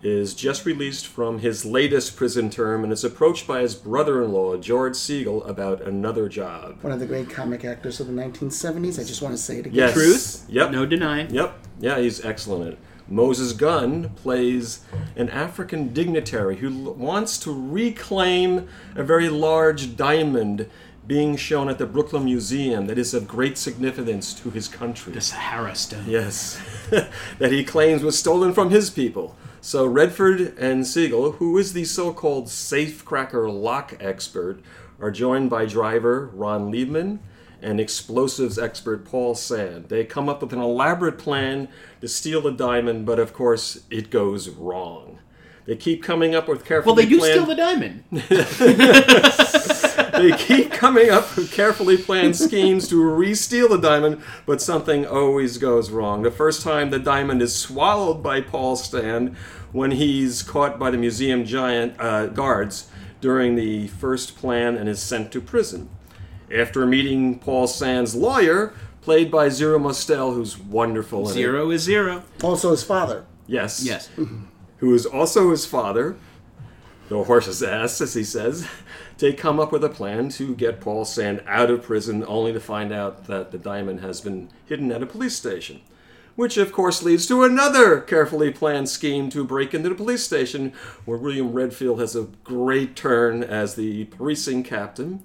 is just released from his latest prison term and is approached by his brother-in-law George Segal about another job. One of the great comic actors of the 1970s. I just want to say it again. Yes. Truth? Yep. No denying. Yep. Yeah, he's excellent at it. Moses Gunn plays an African dignitary who l- wants to reclaim a very large diamond being shown at the Brooklyn Museum that is of great significance to his country. The Sahara Stone. Yes, that he claims was stolen from his people. So Redford and Segal, who is the so-called safecracker lock expert, are joined by driver Ron Leibman and explosives expert Paul Sand. They come up with an elaborate plan to steal the diamond, but of course it goes wrong. They keep coming up with carefully Well, they do planned steal the diamond. they keep coming up with carefully planned schemes to re-steal the diamond, but something always goes wrong. The first time the diamond is swallowed by Paul Sand when he's caught by the museum giant uh, guards during the first plan and is sent to prison. After meeting Paul Sand's lawyer, played by Zero Mostel, who's wonderful. in it. Zero is zero. Also, his father. Yes. Yes. Who is also his father, the horse's ass, as he says. They come up with a plan to get Paul Sand out of prison, only to find out that the diamond has been hidden at a police station. Which, of course, leads to another carefully planned scheme to break into the police station, where William Redfield has a great turn as the precinct captain.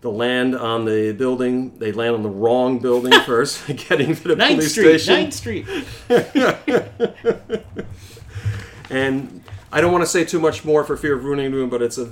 They land on the building, they land on the wrong building first, getting to the Ninth police Street. station. Ninth Street. And I don't want to say too much more for fear of ruining it, but it's a,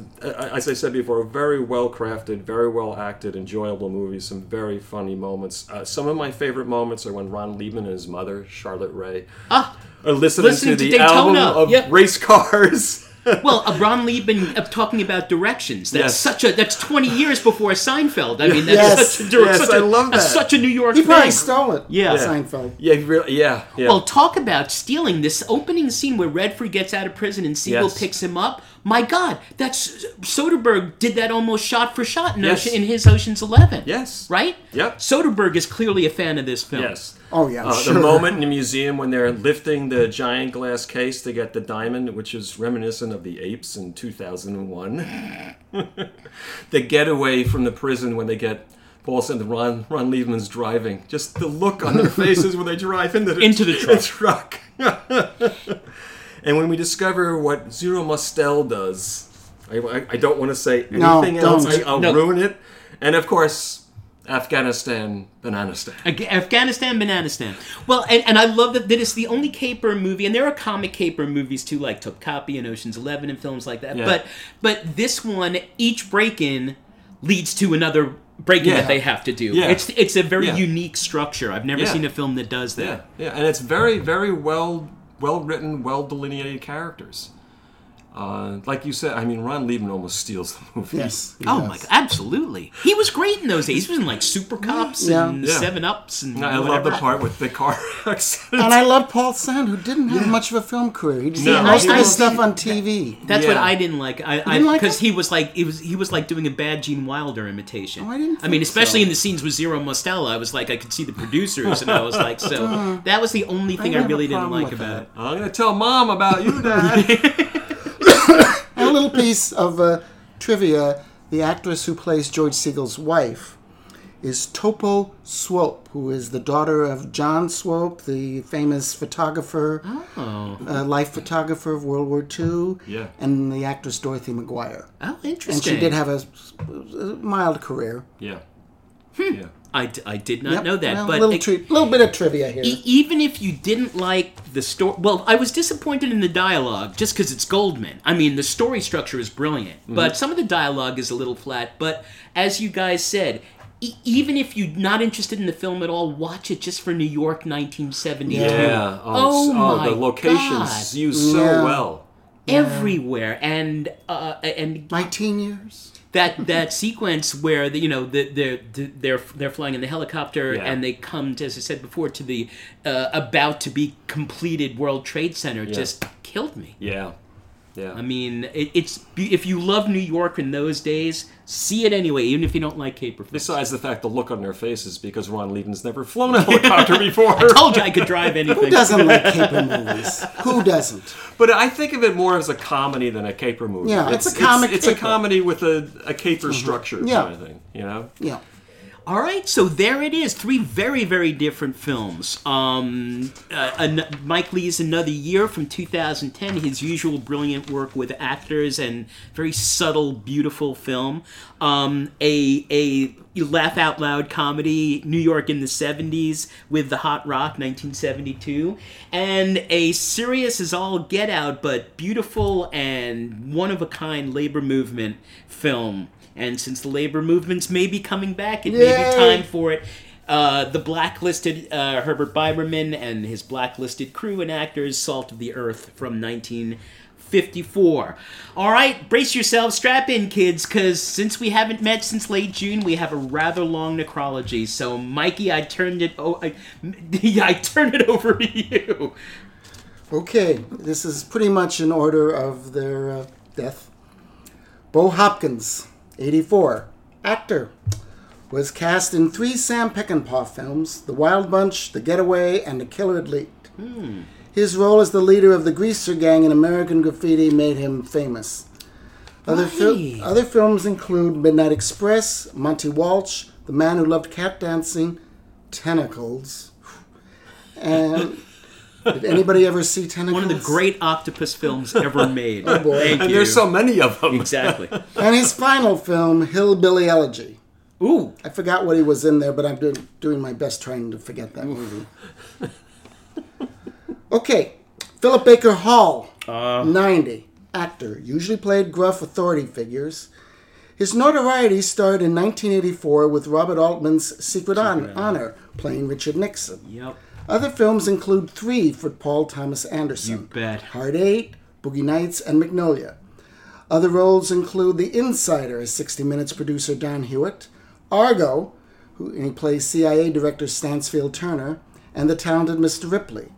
as I said before, a very well crafted, very well acted, enjoyable movie. Some very funny moments. Uh, some of my favorite moments are when Ron Leibman and his mother, Charlotte Rae, Ah, are listening, Listening to to the album of Yep. race cars. well, Ron Leibman uh, talking about directions. That's Yes. such a. That's twenty years before Seinfeld. I mean, that's Yes. such a. dir- Yes, such I a- love that. such a New York He probably thing. stole it. Yeah. Yeah. Seinfeld. yeah, really, yeah, yeah. Well, talk about stealing this opening scene where Redford gets out of prison and Segal Yes. picks him up. My God, that's Soderbergh did that almost shot for shot in, Yes. Ocean, in his Ocean's Eleven. yes. right. Yep. Soderbergh is clearly a fan of this film. Yes. Oh yeah, Uh, sure. The moment in the museum when they're lifting the giant glass case to get the diamond, which is reminiscent of the apes in 2001. the getaway from the prison when they get Paul said Ron, Ron Leibman's driving. Just the look on their faces when they drive into the, Into the truck. truck. And when we discover what Zero Mostel does, I, I, I don't want to say No, anything else. don't. I, I'll No. ruin it. And of course, Afghanistan, Bananistan. Ag- Afghanistan, Bananistan. Well, and, and I love that, that it's the only caper movie, and there are comic caper movies too, like Topkapi and Ocean's Eleven and films like that. Yeah. But but this one, each break-in leads to another break-in Yeah. that they have to do. Yeah. It's it's a very Yeah. unique structure. I've never Yeah. seen a film that does that. Yeah, yeah, and it's very, very well, well written, well delineated characters. Uh, like you said, I mean, Ron Leibman almost steals the movie. yes. Oh does. my god, absolutely. He was great in those days. He was in like Super Cops Yeah. and Yeah. Seven Ups and I love the part with the car accident. And I love Paul Sand, who didn't have much of a film career. He did No, most I- of his I- stuff on TV. That's what I didn't like. I didn't like because he was like he was he was like doing a bad Gene Wilder imitation. Oh, I didn't I mean, especially so. in the scenes with Zero Mostel, I was like I could see the producers, and I was like, so that was the only thing I, have a really didn't like with about it. I'm gonna tell mom about you, Dad. Little piece of uh, trivia: the actress who plays George Segal's wife is Topo Swope, who is the daughter of John Swope, the famous photographer, Oh, uh, life photographer of World War II, Yeah. and the actress Dorothy McGuire. oh, interesting. And she did have a, a mild career. yeah, Hmm. yeah. I, d- I did not Yep. know that, Well, but a little, tri- little bit of trivia here. E- even if you didn't like the story, well, I was disappointed in the dialogue just because it's Goldman. I mean, the story structure is brilliant, Mm-hmm. but some of the dialogue is a little flat. But as you guys said, e- even if you're not interested in the film at all, watch it just for New York 1972. Yeah. Oh, it's- my the locations God. used so Yeah. well. Everywhere, and uh, and My teen years. That that sequence where the, you know the, the, the they're they're flying in the helicopter Yeah. and they come to, as I said before to the uh, about to be completed World Trade Center just killed me. Yeah, yeah. I mean, it, it's if you love New York in those days, see it anyway, even if you don't like caper films. Besides the fact the look on their faces because Ron Leibman's never flown a helicopter before. I told you I could drive anything. Who doesn't like caper movies? Who doesn't? But I think of it more as a comedy than a caper movie. Yeah, it's a comic It's, a comedy with a, a caper mm-hmm. structure Yeah. kind of thing. You know. Yeah. All right, so there it is. Three very, very different films. Um, uh, an- Mike Leigh's Another Year from 2010, his usual brilliant work with actors and very subtle, beautiful film. Um, a a laugh out loud comedy, New York in the 70s with the Hot Rock, 1972, and a serious as all get out, but beautiful and one of a kind labor movement film. And since the labor movements may be coming back, it may be time for it. Uh, the blacklisted uh, Herbert Biberman and his blacklisted crew and actors, Salt of the Earth from 1954. All right, brace yourselves, strap in, kids, because since we haven't met since late June, we have a rather long necrology. So, Mikey, I turned it. Oh, I, I turned it over to you. Okay, this is pretty much in order of their uh, death. Bo Hopkins, 84, actor, was cast in three Sam Peckinpah films The Wild Bunch, The Getaway, and The Killer Elite. Leaked. His role as the leader of the Greaser Gang in American Graffiti made him famous. Other, fil- other films include Midnight Express, Monte Walsh, The Man Who Loved Cat Dancing, Tentacles, and did anybody ever see Tentacles? One of the great octopus films ever made. oh boy. Thank And you. there's so many of them. exactly. And his final film, Hillbilly Elegy. Ooh, I forgot what he was in there, but I'm do- doing my best trying to forget that movie. okay, Philip Baker Hall, uh. 90, actor, usually played gruff authority figures. His notoriety started in 1984 with Robert Altman's Secret, Hon- Honor, playing Richard Nixon. yep. Other films include three for Paul Thomas Anderson. You bet. Hard Eight, Boogie Nights, and Magnolia. Other roles include The Insider as 60 Minutes producer Don Hewitt, Argo, who he plays CIA Director Stansfield Turner, and the talented Mr. Ripley.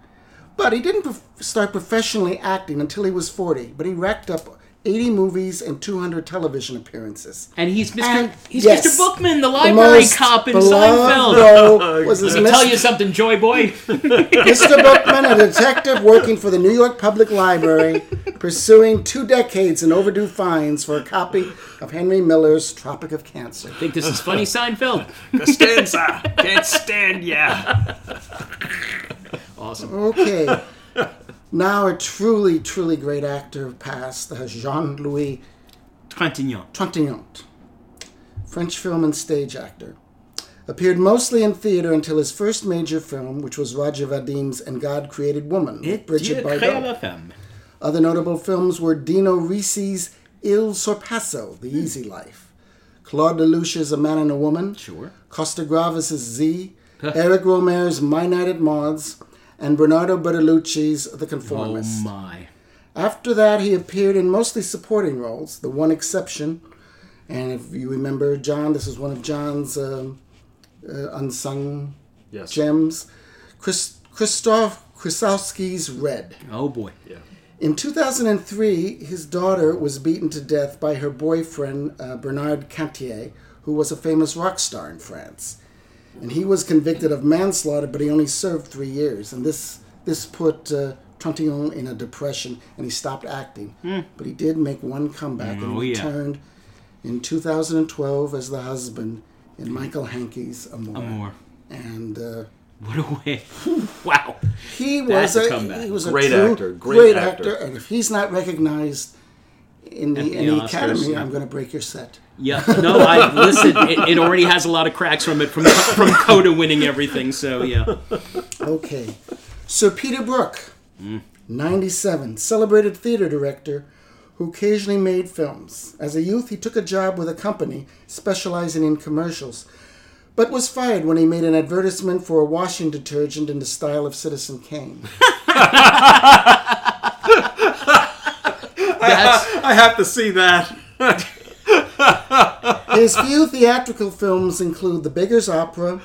But he didn't prof- start professionally acting until he was 40, but he racked up 80 movies and 200 television appearances. And he's Mr. And- he's yes, Mr. Bookman, the The library most cop in beloved Seinfeld. role was as Let me tell Mr. you something, Joy Boy. Mr. Bookman, a detective working for the New York Public Library, pursuing two decades in overdue fines for a copy of Henry Miller's Tropic of Cancer. I think this is funny, Seinfeld. Costanza. Can't stand ya. Awesome. Okay. Now a truly, truly great actor passed, uh, Jean-Louis Trintignant. Trintignant, French film and stage actor. Appeared mostly in theater until his first major film, which was Roger Vadim's And God Created Woman, with Brigitte Bardot. Other notable films were Dino Risi's Il Sorpasso, The Easy Life, Claude Lelouch's A Man and a Woman, Sure. Costa-Gavras' Z, Eric Rohmer's My Night at Maud's, and Bernardo Bertolucci's The Conformist. Oh my. After that, he appeared in mostly supporting roles, the one exception. And if you remember John, this is one of John's um uh, unsung Yes. gems. Chris, Krzysztof Kieślowski's Red. Oh boy. Yeah. In 2003, his daughter was beaten to death by her boyfriend, uh, Bernard Cantier, who was a famous rock star in France. And he was convicted of manslaughter, but he only served three years. And this, this put uh, Trantillon in a depression, and he stopped acting. But he did make one comeback and Oh, yeah. returned in 2012 as the husband in Michael Haneke's Amour. More. And uh, What a way. wow. he was That's a a, he was a Great true, actor, great great, actor. actor. and if he's not recognized in the, the in the Oscars, Academy, yeah. I'm going to break your set. Yeah. No, I listen. It, it already has a lot of cracks from it from from Coda winning everything. So yeah. Okay, so Peter Brook, 97, celebrated theater director who occasionally made films. As a youth, he took a job with a company specializing in commercials, but was fired when he made an advertisement for a washing detergent in the style of Citizen Kane. That's I have to see that. His few theatrical films include The Beggar's Opera,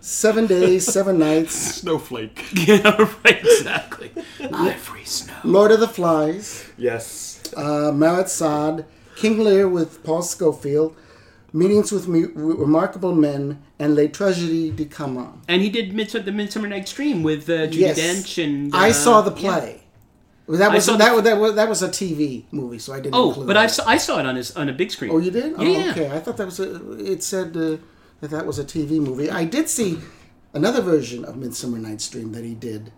Seven Days, Seven Nights, Snowflake. yeah, right. Exactly. Ivory snow. Lord of the Flies, Yes. uh, Marat Sade, King Lear with Paul Scofield, Meetings with Me- Remarkable Men, and Les Tragedies de Camus. And he did Midsummer, the Midsummer Night's Dream with uh, Judy Yes. Dench and. I uh, saw the yeah. play. That was that, the- that was that was a TV movie, so I didn't. Oh, but I saw, I saw it on his on a big screen. Oh, you did? Yeah, oh, yeah. okay. I thought that was a. It said uh, that that was a TV movie. I did see another version of Midsummer Night's Dream that he did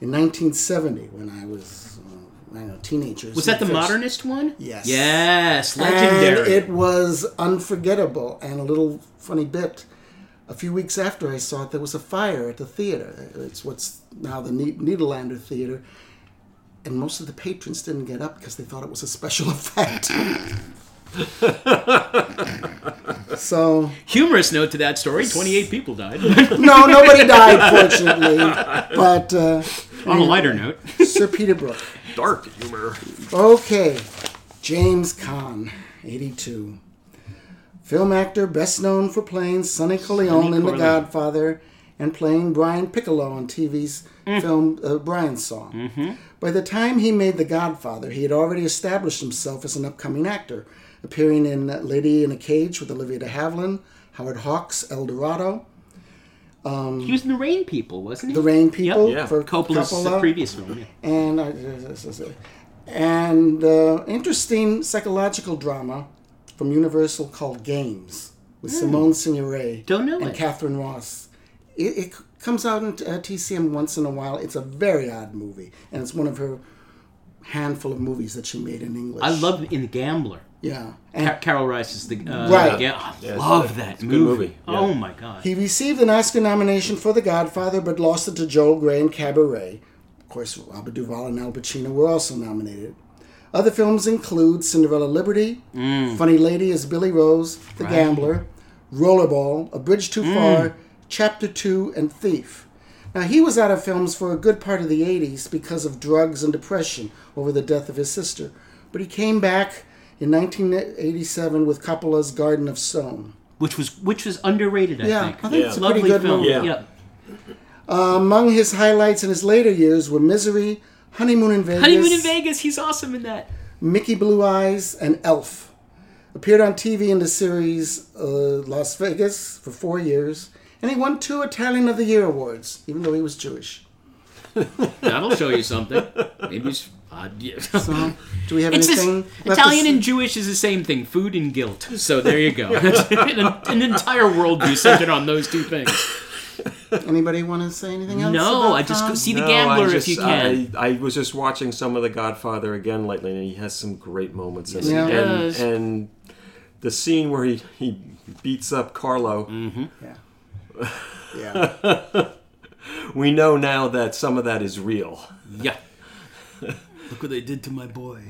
in 1970 when I was, uh, I don't know, teenager. Was that the First- modernist one? Yes. Yes, legendary. And it was unforgettable and a little funny bit. A few weeks after I saw it, there was a fire at the theater. It's what's now the Ne- Nederlander Theater. And most of the patrons didn't get up because they thought it was a special effect. so, Humorous note to that story: twenty-eight people died. no, nobody died, fortunately. But uh, on a lighter note, Sir Peter Brook. Dark humor. Okay, James Caan, 82. Film actor best known for playing Sonny Corleone in The Corleone. Godfather and playing Brian Piccolo on TV's film uh, Brian's Song. By the time he made The Godfather, he had already established himself as an upcoming actor, appearing in Lady in a Cage with Olivia de Havilland, Howard Hawks' El Dorado, he was in the Rain People, wasn't he? The Rain People Yeah. for Coppola's Coppola. previous film. Yeah. and uh, and uh, interesting psychological drama from Universal called Games with Simone Signoret. Don't know and it. Katharine Ross. It, it comes out in uh, TCM once in a while. It's a very odd movie, and it's one of her handful of movies that she made in English. I love in The Gambler. Yeah, and Ca- Carol Rice is the uh, Right. Yeah, I Yeah, love that movie. movie, yeah. Oh my god. He received an Oscar nomination for The Godfather, but lost it to Joel Grey in Cabaret. Of course, Robert Duvall and Al Pacino were also nominated. Other films include Cinderella Liberty, Funny Lady as Billy Rose, The Right. Gambler, Rollerball, A Bridge Too Far, Chapter 2, and Thief. Now, he was out of films for a good part of the 80s because of drugs and depression over the death of his sister. But he came back in 1987 with Coppola's Garden of Stone. which was which was underrated. I Yeah, think. I think Yeah. it's a Lovely pretty good film. movie. Yeah. yeah. Among his highlights in his later years were Misery, Honeymoon in Vegas, Honeymoon in Vegas. He's awesome in that. Mickey Blue Eyes, and Elf. Appeared on TV in the series uh, Las Vegas for four years, and he won two Italian of the Year awards, even though he was Jewish. That'll show you something. Maybe it's odd. Yeah. So, do we have It's anything? left to Italian and Jewish is the same thing. Food and guilt. So there you go. an, an entire worldview centered on those two things. Anybody want to say anything else? No, about I just go Tom? see the No, Gambler I if you can. I, I was just watching some of The Godfather again lately, and he has some great moments in it. Yeah. he and, does. and the scene where he, he beats up Carlo, Mm. Hmm. Yeah. Yeah. we know now that some of that is real. yeah. Look what they did to my boy.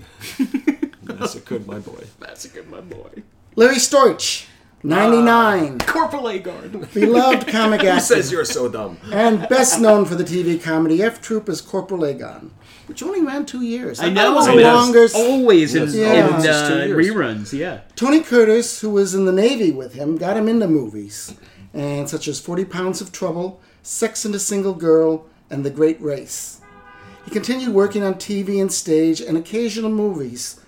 That's a good, my boy. Massacred my boy. Larry Storch, 99, Corporal Agarn. beloved comic Who actor. says you're so dumb? and best known for the TV comedy F Troop as Corporal Agarn, which only ran two years. I know. it was a it has. longer. Always in, Yes, Yeah. in two uh, reruns. Yeah. Tony Curtis, who was in the Navy with him, got him into movies, and such as Forty Pounds of Trouble, Sex and a Single Girl, and The Great Race. He continued working on TV and stage and occasional movies,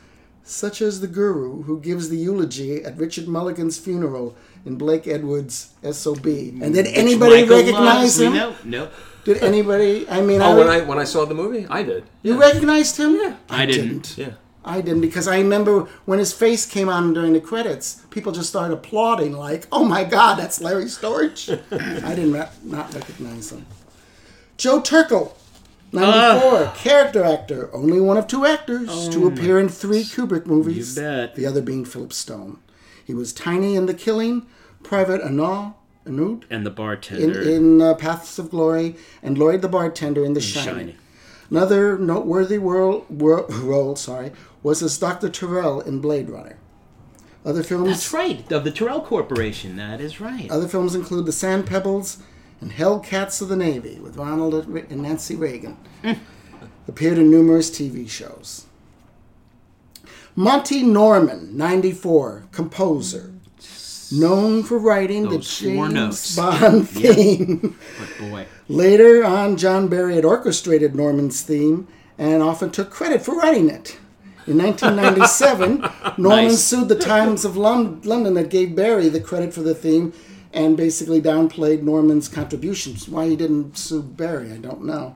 such as The Guru, who gives the eulogy at Richard Mulligan's funeral in Blake Edwards' SOB. Mm, and did anybody Michael recognize loves. Him? No, no. Did anybody? I mean, Oh, I, when I when I saw the movie, I did. you recognized him? Yeah, I didn't. Yeah. I didn't because I remember when his face came on during the credits, people just started applauding, like, "Oh my God, that's Larry Storch!" I didn't re- not recognize him. Joe Turkel, ninety-four, character actor, only one of two actors to appear in three Kubrick movies. You bet. The other being Philip Stone. He was Tiny in The Killing, Private Arnaud, Anud And the bartender. in uh, Paths of Glory, and Lloyd the bartender in The Shining. Another noteworthy role, role, role sorry, was as Dr. Tyrell in Blade Runner. Other films, That's right. Of the Tyrell Corporation. That is right. other films include The Sand Pebbles and Hellcats of the Navy with Ronald and Nancy Reagan. Appeared in numerous TV shows. Monty Norman, 94, composer. Known for writing the Those four James. Bond theme. But boy. Later on, John Barry had orchestrated Norman's theme and often took credit for writing it. In 1997, Norman Nice. sued the Times of London that gave Barry the credit for the theme and basically downplayed Norman's contributions. Why he didn't sue Barry, I don't know.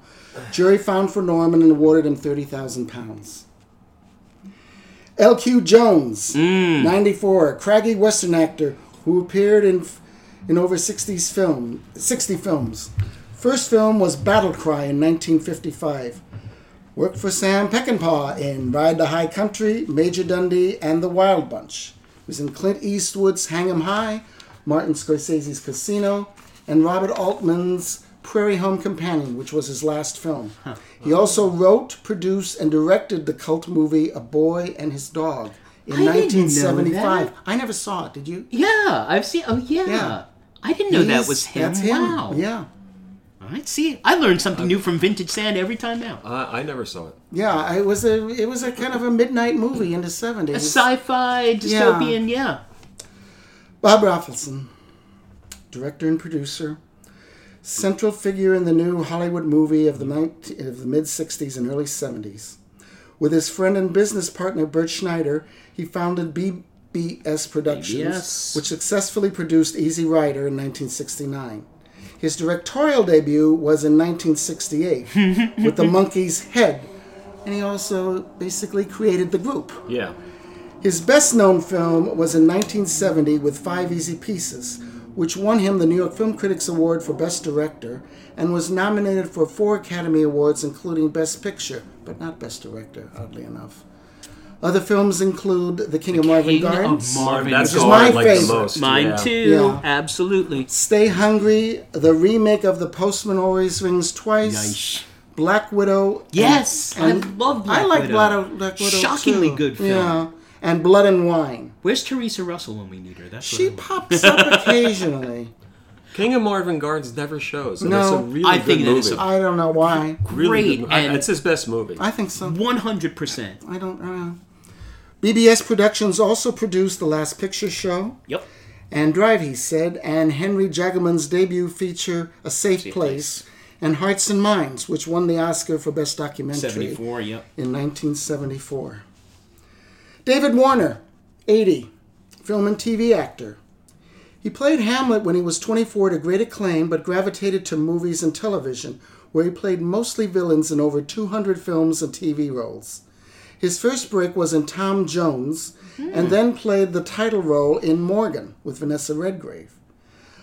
Jury found for Norman and awarded him 30,000 pounds. L.Q. Jones, mm. 94, craggy Western actor who appeared in in over 60s film, 60 films. First film was Battle Cry in 1955. Worked for Sam Peckinpah in Ride the High Country, Major Dundee, and The Wild Bunch. He Was in Clint Eastwood's Hang 'em High, Martin Scorsese's Casino, and Robert Altman's Prairie Home Companion, which was his last film. He also wrote, produced, and directed the cult movie A Boy and His Dog in I didn't know 1975. that. I never saw it. Did you? Yeah, I've seen. Oh yeah. Yeah. I didn't know that was him. That's him. Wow. Yeah. All right. See, I learned something new from Vintage Sand every time now. I, I never saw it. Yeah, it was a it was a kind of a midnight movie in the seventies. A seventies. sci-fi dystopian. Yeah. Bob Rafelson, director and producer, central figure in the new Hollywood movie of the 19, of the mid '60s and early '70s. With his friend and business partner Bert Schneider, he founded BBS Productions, BBS. which successfully produced Easy Rider in 1969. His directorial debut was in 1968 with The Monkees' Head, and he also basically created the group. Yeah. His best known film was in 1970 with Five Easy Pieces, which won him the New York Film Critics Award for Best Director and was nominated for four Academy Awards, including Best Picture, but not Best Director, oddly enough. Other films include The King of Marvin King of Gardens, Marvin That's Which is my I like favorite. the most. Mine yeah. too. Yeah. Absolutely. Stay Hungry, the remake of The Postman Always Rings Twice, Nice. Black Widow. and- Yes, I love Black I like Widow. Black, Black Widow. Shockingly too. good film. Yeah, and Blood and Wine. Where's Theresa Russell when we need her? That's She pops up occasionally. King of Marvin Gardens never shows. And No. it's a really I good think that movie. is a- I don't know why. really great, good mo- I- and- it's his best movie. I think so. One hundred percent. I don't know. BBS Productions also produced The Last Picture Show Yep. and Drive, he said, and Henry Jaglom's debut feature, A Safe, Safe Place, and Hearts and Minds, which won the Oscar for Best Documentary Seventy-four. Yep. in 1974. David Warner, 80, film and TV actor. He played Hamlet when he was 24 to great acclaim, but gravitated to movies and television, where he played mostly villains in over 200 films and TV roles. His first break was in Tom Jones, and then played the title role in Morgan with Vanessa Redgrave.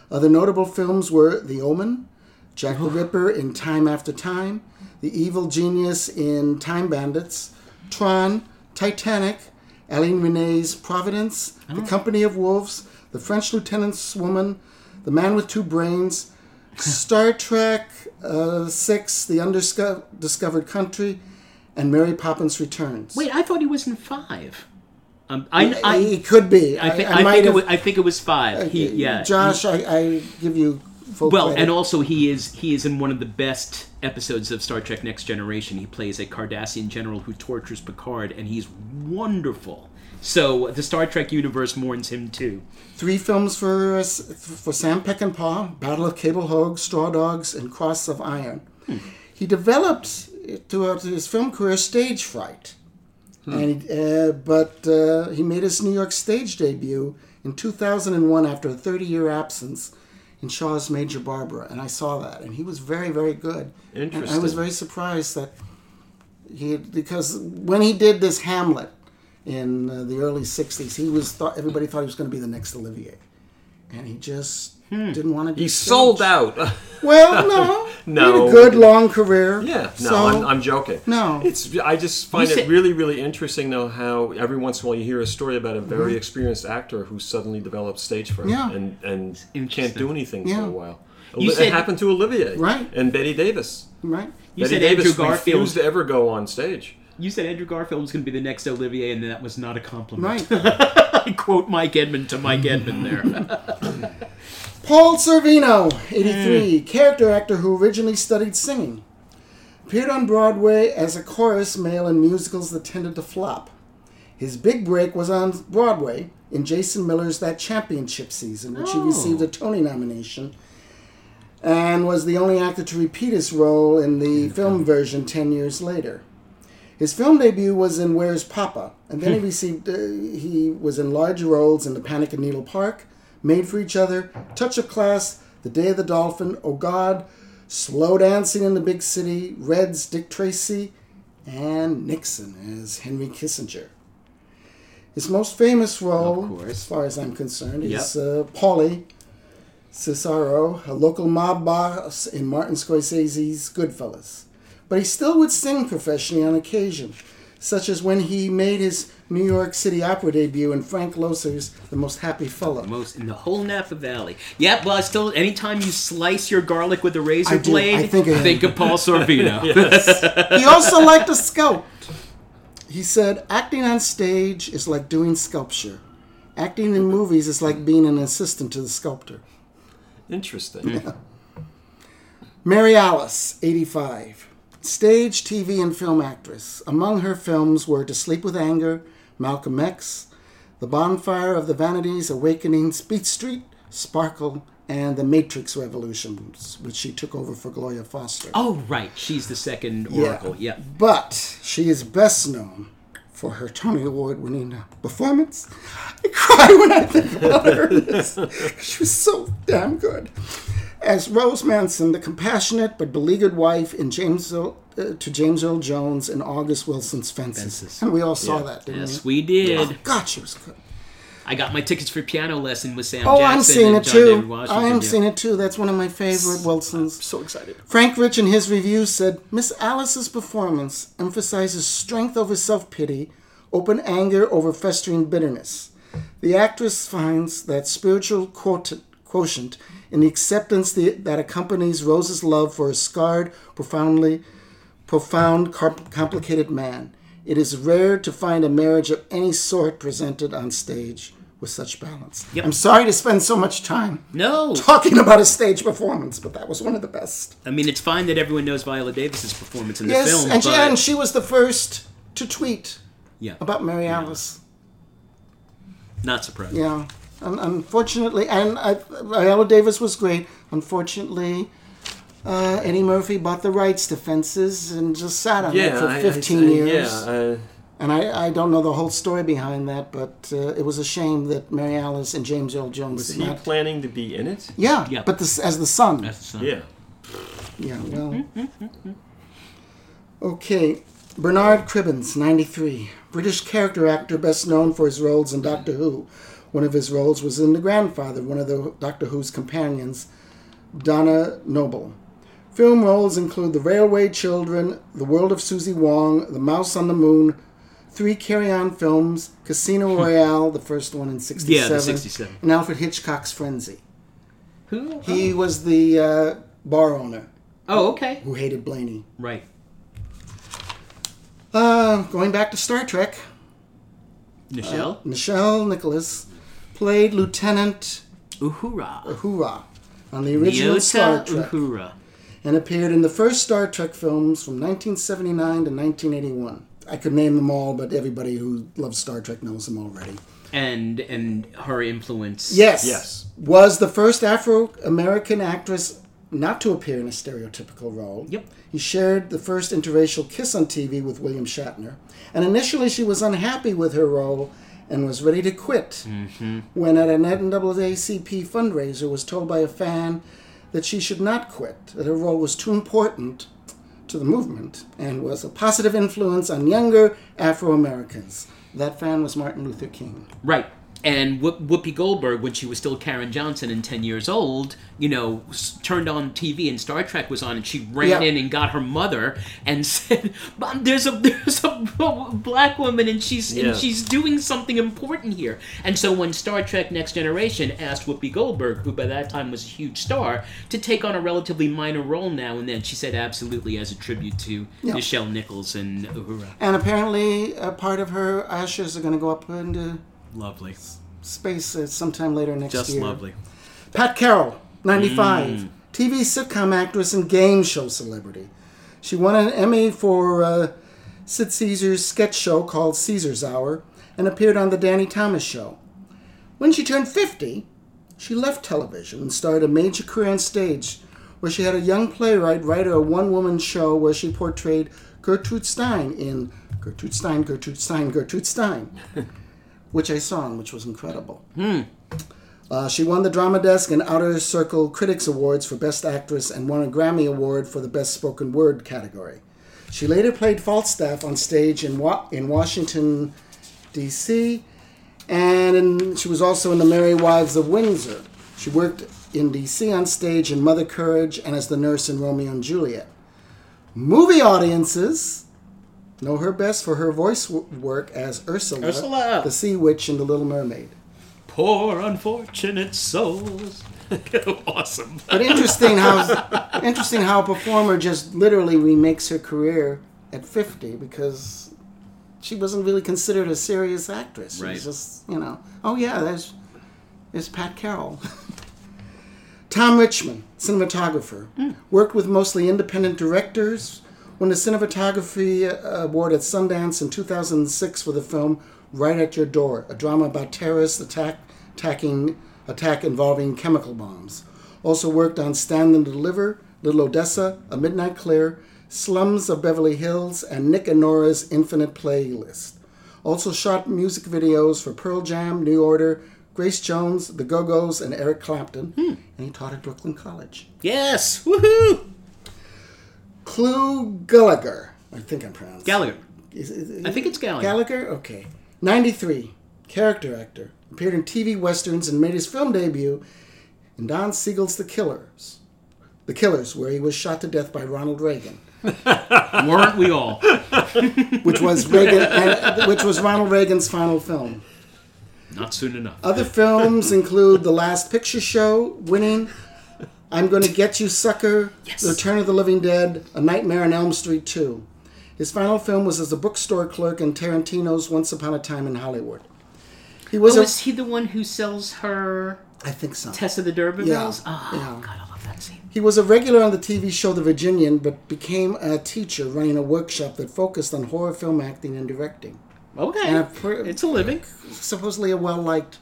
Other notable films were The Omen, Jack the Ripper in Time After Time, The Evil Genius in Time Bandits, Tron, Titanic, Alain Resnais's Providence, The Company of Wolves, The French Lieutenant's Woman, The Man with Two Brains, Star Trek uh, 6, The Undiscovered Country, and Mary Poppins Returns. Wait, I thought he was in five. Um, I, He could be. I, thi- I, I, might think it was, I think it was five. He, yeah. Josh, I, I give you full Well, credit. and also he is he is in one of the best episodes of Star Trek: Next Generation. He plays a Cardassian general who tortures Picard, and he's wonderful. So the Star Trek universe mourns him too. Three films for for Sam Peckinpah: Ballad of Cable Hogue, Straw Dogs, and Cross of Iron. Hmm. He developed throughout his film career stage fright, Hmm. and uh, but uh, he made his New York stage debut in 2001 after a 30-year absence in Shaw's Major Barbara, and I saw that, and he was very, very good. And I was very surprised that he because when he did this Hamlet in uh, the early '60s, he was thought everybody thought he was going to be the next Olivier, and he just didn't want to. Do he stage. sold out. Well, no, No. he had a good long career. yeah. No, so, I'm, I'm joking. No. It's. I just find You it said- really, really interesting though how every once in a while you hear a story about a very Mm-hmm. experienced actor who suddenly develops stage fright Yeah. and and can't do anything Yeah. for a while. You it said- happened to Olivier, Right. And Bette Davis. right. You Bette said Davis Andrew Garfield. refused to ever go on stage. You said Andrew Garfield was going to be the next Olivier, and that was not a compliment. Right. I quote Mike Edmond to Mike Edmond there. Paul Sorvino, 83, character actor who originally studied singing. Appeared on Broadway as a chorus male in musicals that tended to flop. His big break was on Broadway in Jason Miller's That Championship season, which he Oh. received a Tony nomination, and was the only actor to repeat his role in the film version 10 years later. His film debut was in Where's Poppa, and then he received uh, he was in large roles in The Panic at Needle Park, Made for Each Other, Touch of Class, The Day of the Dolphin, Oh God, Slow Dancing in the Big City, Red's Dick Tracy, and Nixon as Henry Kissinger. His most famous role, as far as I'm concerned, is uh, Paulie Cicero, a local mob boss in Martin Scorsese's Goodfellas. But he still would sing professionally on occasion, such as when he made his New York City opera debut in Frank Loesser's The Most Happy Fellow. Most in the whole Napa Valley. Yep. Well, I still, anytime you slice your garlic with a razor I do. blade, I think of him. of Paul Sorvino. He also liked to sculpt. He said, acting on stage is like doing sculpture. Acting in movies is like being an assistant to the sculptor. Interesting. Mary Alice, 85. Stage, TV, and film actress. Among her films were To Sleep with Anger, Malcolm X, The Bonfire of the Vanities, Awakening, Beat Street, Sparkle, and The Matrix Revolutions, which she took over for Gloria Foster. oh, right. She's the second Oracle. Yeah. But she is best known for her Tony Award winning uh, performance. I cry when I think about her. she was so damn good. As Rose Maxson, the compassionate but beleaguered wife in James Earl, uh, to James Earl Jones in August Wilson's Fences. Fences. And we all saw Yeah. that, didn't Yes, we? we did. Oh, God, she was good. I got my tickets for piano lesson with Sam Oh, Jackson I'm seeing it John too. I am yeah. seeing it too. That's one of my favorite Wilsons. So excited. Frank Rich, in his review, said Miss Alice's performance emphasizes strength over self pity, open anger over festering bitterness. The actress finds that spiritual quotient, quotient in the acceptance that accompanies Rose's love for a scarred, profoundly profound, complicated man. It is rare to find a marriage of any sort presented on stage with such balance. Yep. I'm sorry to spend so much time No, talking about a stage performance, but that was one of the best. I mean it's fine that everyone knows Viola Davis's performance in the Yes, film, and, she, but and she was the first to tweet yeah, about Mary Alice. not surprised. Yeah, Un unfortunately, and I, Viola Davis was great. Unfortunately, uh, Eddie Murphy bought the rights to Fences and just sat on it for I- I- 15 I- years. Yeah, uh, And I, I don't know the whole story behind that, but uh, it was a shame that Mary Alice and James Earl Jones was did he not. planning to be in it? Yeah, Yeah. but this, as the son. That's, uh, Yeah. Yeah, well. Okay, Bernard Cribbins, 93. British character actor best known for his roles in Doctor Who. One of his roles was in The Grandfather, one of the Doctor Who's companions, Donna Noble. Film roles include The Railway Children, The World of Suzie Wong, The Mouse on the Moon, three Carry On films, Casino Royale, the first one in 67, Yeah, the 67. and Alfred Hitchcock's Frenzy. Who? He was the uh, bar owner Oh, okay. who hated Blaney. Right. Uh, going back to Star Trek, Nichelle. Nichelle Nichols played Lieutenant Uhura. Uhura on the original Star Trek Uhura. and appeared in the first Star Trek films from 1979 to 1981. I could name them all, but everybody who loves Star Trek knows them already. And and her influence. Yes. Yes. Was the first Afro American actress not to appear in a stereotypical role. Yep. He shared the first interracial kiss on TV with William Shatner. And initially she was unhappy with her role and was ready to quit. Mm-hmm. When at an NAACP fundraiser was told by a fan that she should not quit, that her role was too important to the movement and was a positive influence on younger Afro Americans. That fan was Martin Luther King. Right. And Whoopi Goldberg, when she was still Caryn Johnson and 10 years old, you know, turned on TV and Star Trek was on, and she ran Yeah. in and got her mother and said, "Mom, there's a there's a black woman and she's Yeah. and she's doing something important here." And so when Star Trek Next Generation asked Whoopi Goldberg, who by that time was a huge star, to take on a relatively minor role now and then, she said absolutely as a tribute to Yeah. Nichelle Nichols and Uhura. And apparently, a part of her ashes are going to go up into Lovely, space uh, sometime later next just year. Just lovely. Pat Carroll, 95. TV sitcom actress and game show celebrity. She won an Emmy for uh, Sid Caesar's sketch show called Caesar's Hour and appeared on The Danny Thomas Show. When she turned 50, she left television and started a major career on stage where she had a young playwright write a one woman show where she portrayed Gertrude Stein in Gertrude Stein, Gertrude Stein, Gertrude Stein, which I saw and which was incredible. Uh, she won the Drama Desk and Outer Circle Critics Awards for Best Actress and won a Grammy Award for the Best Spoken Word category. She later played Falstaff on stage in, Wa- in Washington, D.C., and in, she was also in The Merry Wives of Windsor. She worked in D.C. on stage in Mother Courage and as the nurse in Romeo and Juliet. Movie audiences know her best for her voice work as Ursula, Ursula. the sea witch in The Little Mermaid. Poor unfortunate souls. awesome. But interesting how interesting how a performer just literally remakes her career at fifty because she wasn't really considered a serious actress. She Right. was just you know, oh yeah, there's there's Pat Carroll. Tom Richmond, cinematographer, hmm. worked with mostly independent directors. Won the cinematography uh, award at Sundance in 2006 for the film "Right at Your Door," a drama about terrorist attack, attacking attack involving chemical bombs. Also worked on Stand and Deliver, Little Odessa, A Midnight Clear, Slums of Beverly Hills, and Nick and Nora's Infinite Playlist. Also shot music videos for Pearl Jam, New Order, Grace Jones, the Go Go's, and Eric Clapton, Hmm. and he taught at Brooklyn College. Yes. Woohoo. Clu Gallagher, I think I'm pronouncing. Gallagher. Is- is- I think it's Gallagher. Gallagher? Okay. 93. Character actor. Appeared in TV westerns and made his film debut in Don Siegel's The Killers. The Killers, where he was shot to death by Ronald Reagan, Weren't we all? which was Reagan, and, which was Ronald Reagan's final film. Not soon enough. Other films include The Last Picture Show, winning I'm Gonna Git You Sucka, Yes. The Return of the Living Dead, A Nightmare on Elm Street 2. His final film was as a bookstore clerk in Tarantino's Once Upon a Time in Hollywood. He was So a, is he the one who sells her I think so. Tess of the D'Urbervilles? Yeah, Oh, yeah. God, I love that scene. He was a regular on the TV show The Virginian, but became a teacher running a workshop that focused on horror film acting and directing. Okay. And a pr- it's a living. Supposedly a well liked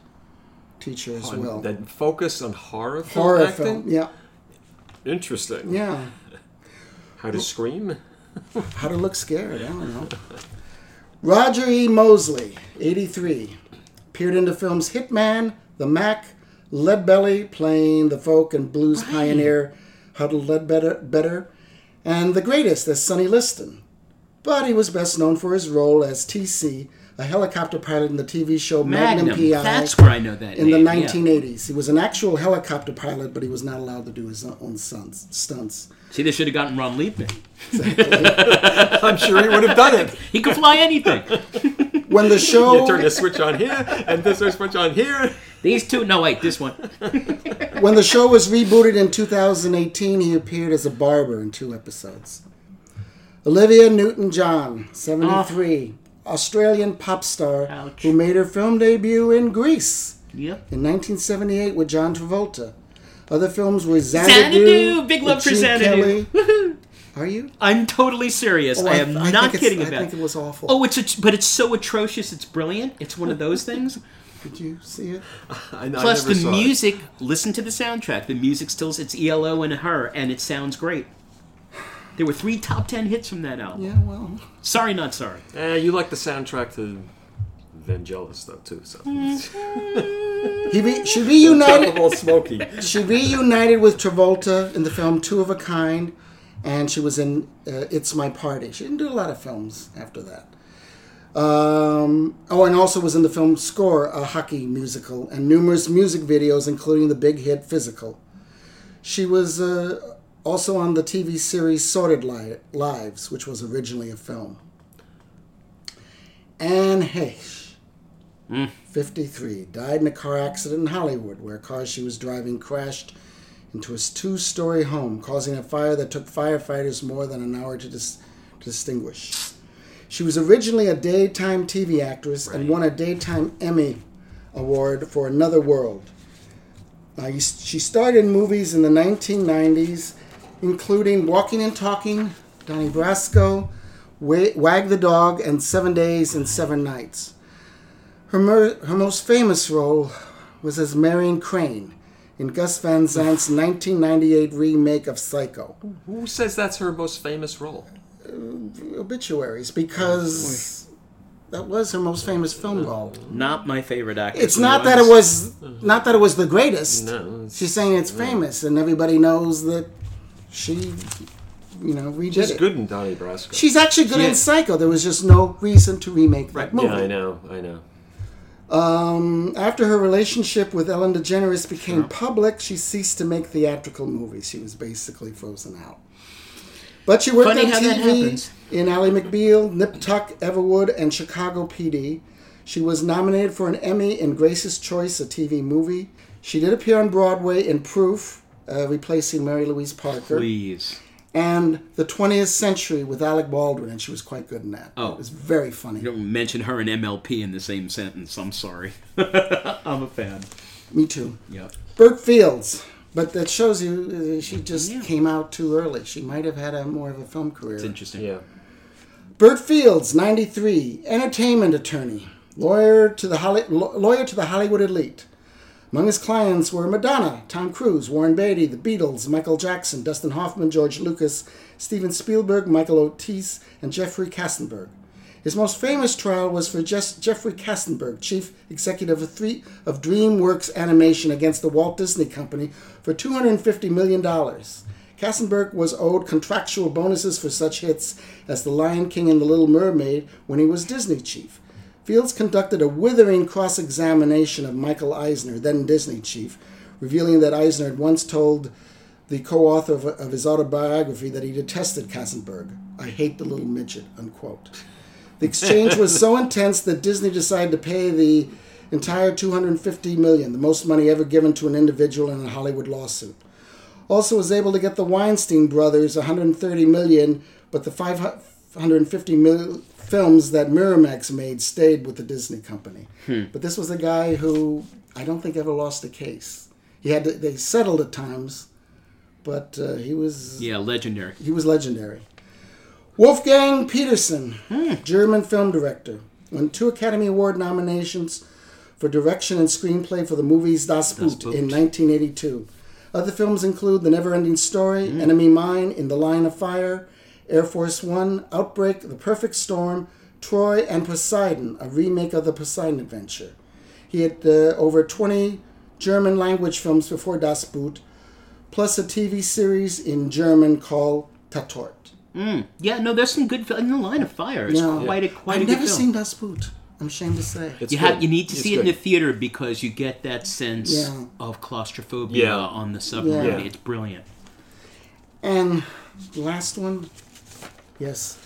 teacher as well. That focused on horror film Horror acting. film, yeah, Interesting. yeah. How to scream? How to look scared, I don't know. Roger E. Mosley, 83. Appeared in the films Hitman, The Mack, Leadbelly, playing the folk and blues pioneer Huddie Ledbetter, better, and The Greatest as Sonny Liston. But he was best known for his role as TC, a helicopter pilot in the TV show Magnum, Magnum. PI That's where I know that in the name, yeah. 1980s. He was an actual helicopter pilot, but he was not allowed to do his own stunts. stunts. See, they should have gotten Ron Leibman. I'm sure he would have done it. He could fly anything. When the show You turn the switch on here, and this switch on here. These two, no, wait, this one. When the show was rebooted in 2018, he appeared as a barber in two episodes. Olivia Newton John, 73, Australian pop star Ouch. who made her film debut in Grease Yep. in 1978 with John Travolta. Other films were Xanadu! Xanadu, Big love for Gene Xanadu. Kelly. Are you? I'm totally serious. Oh, I am I not think it's- kidding I about think it. it was awful. Oh, it's a, but it's so atrocious. It's brilliant. It's one of those things. Did you see it? I, I Plus, never the saw it. music. Listen to the soundtrack. The music still it's ELO and her, and it sounds great. There were three top ten hits from that album. Yeah, well. Sorry, not sorry. Eh, you like the soundtrack to Vangelis though too. So. He re- she reunited. Tropical Smoky. She reunited with Travolta in the film Two of a Kind, and she was in uh, It's My Party. She didn't do a lot of films after that. Um, oh, and also was in the film Score, a hockey musical, and numerous music videos, including the big hit Physical. She was uh, also on the TV series Sordid Lives, which was originally a film. Anne Heche, mm. 53, died in a car accident in Hollywood where a car she was driving crashed into a two story home, causing a fire that took firefighters more than an hour to, dis- to extinguish. She was originally a daytime TV actress and won a Daytime Emmy Award for Another World. Now, she starred in movies in the 1990s, including Walking and Talking, Donnie Brasco, Wag the Dog, and Seven Days and Seven Nights. Her, mer- her most famous role was as Marion Crane in Gus Van Sant's 1998 remake of Psycho. Who says that's her most famous role? Uh, obituaries, because that was her most famous film role. Not my favorite actor. It's not that it was not that it was the greatest. No, She's saying it's famous, and everybody knows that she, you know, redid She's it. good in Donnie Brasco. She's actually good in is. Psycho. There was just no reason to remake that movie. yeah, I know, I know. Um, after her relationship with Ellen DeGeneres became public, she ceased to make theatrical movies. She was basically frozen out. But she worked Funny on how that TV in Ally McBeal, Nip Tuck, Everwood, and Chicago PD. She was nominated for an Emmy in Grace's Choice, a TV movie. She did appear on Broadway in Proof, uh, replacing Mary Louise Parker, Please. and The 20th Century with Alec Baldwin, and she was quite good in that. Oh. It was very funny. You don't mention her and MLP in the same sentence. I'm sorry. I'm a fan. Me too. Yep. Bert Fields. But that shows you uh, she just Yeah. came out too early. She might have had a more of a film career. It's interesting. Yeah. Bert Fields, 93, entertainment attorney, lawyer to the Holly, lawyer to the Hollywood elite. Among his clients were Madonna, Tom Cruise, Warren Beatty, The Beatles, Michael Jackson, Dustin Hoffman, George Lucas, Steven Spielberg, Michael Ovitz, and Jeffrey Katzenberg. His most famous trial was for Jeffrey Katzenberg, chief executive of, three, of DreamWorks Animation against the Walt Disney Company for $250 million. Katzenberg was owed contractual bonuses for such hits as The Lion King and The Little Mermaid when he was Disney chief. Fields conducted a withering cross examination of Michael Eisner, then Disney chief, revealing that Eisner had once told the co author of, of, his autobiography that he detested Katzenberg. I hate the little midget, unquote. The exchange was so intense that Disney decided to pay the entire 250 million, the most money ever given to an individual in a Hollywood lawsuit. Also was able to get the Weinstein brothers 130 million, but the 550 million films that Miramax made stayed with the Disney company. Hmm. But this was a guy who I don't think ever lost a case. He had to, they settled at times, but uh, he was Yeah, legendary. he was legendary. Wolfgang Petersen, German film director, won two Academy Award nominations for direction and screenplay for the movies Das Boot Boot. in 1982. Other films include The Neverending Story, Enemy Mine, In the Line of Fire, Air Force One, Outbreak, The Perfect Storm, Troy, and Poseidon, a remake of the Poseidon Adventure. He had uh, over 20 German language films before Das Boot, plus a TV series in German called Tatort. Mm. Yeah, no, there's some good fil- in the Line of Fire. It's Yeah. quite a quite I've a good never film. seen Das Boot. I'm ashamed to say. It's you have you need to It's see it in the theater because you get that sense Yeah. of claustrophobia Yeah. on the submarine. Yeah. It's brilliant. And last one, yes,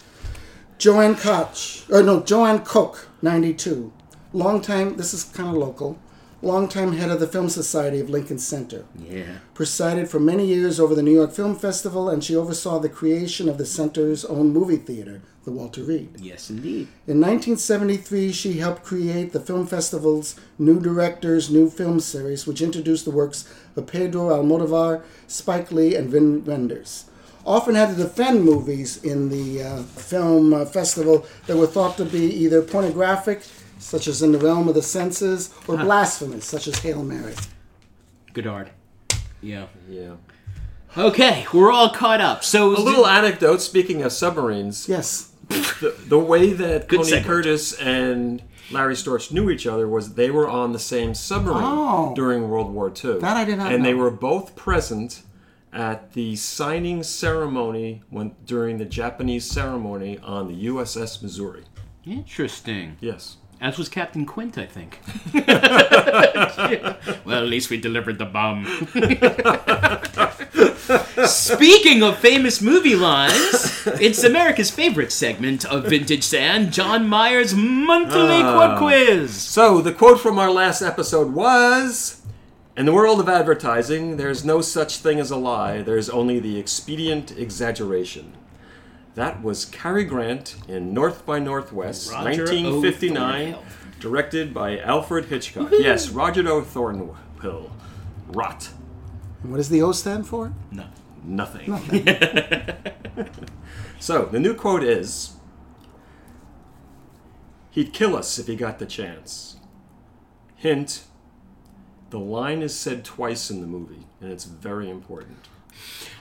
Joanne Koch, or no, Joanne Cook, 92. Long time, this is kind of local, longtime head of the Film Society of Lincoln Center. Yeah. Presided for many years over the New York Film Festival, and she oversaw the creation of the center's own movie theater, the Walter Reade. Yes, indeed. In 1973, she helped create the film festival's New Directors, New Film series, which introduced the works of Pedro Almodovar, Spike Lee, and Wim Wenders. Often had to defend movies in the uh, film uh, festival that were thought to be either pornographic, such as In the Realm of the Senses, or blasphemous, such as Hail Mary. Godard. Yeah. Yeah. Okay, we're all caught up. So A little anecdote. Speaking of submarines, Yes. the, the way that Good Tony segment. Curtis and Larry Storch knew each other was they were on the same submarine Oh. during World War II. That I did not And they were both present at the signing ceremony when during the Japanese ceremony on the USS Missouri. Interesting. Yes. As was Captain Quint, I think. well, at least we delivered the bomb. Speaking of famous movie lines, it's America's favorite segment of Vintage Sand, John Myers' monthly ah. quote quiz. So the quote from our last episode was In the world of advertising, there's no such thing as a lie, there's only the expedient exaggeration. That was Cary Grant in North by Northwest, Roger 1959, directed by Alfred Hitchcock. Yes, Roger O. Thornhill. Rot. And what does the O stand for? No. Nothing. so, the new quote is He'd kill us if he got the chance. Hint the line is said twice in the movie, and it's very important.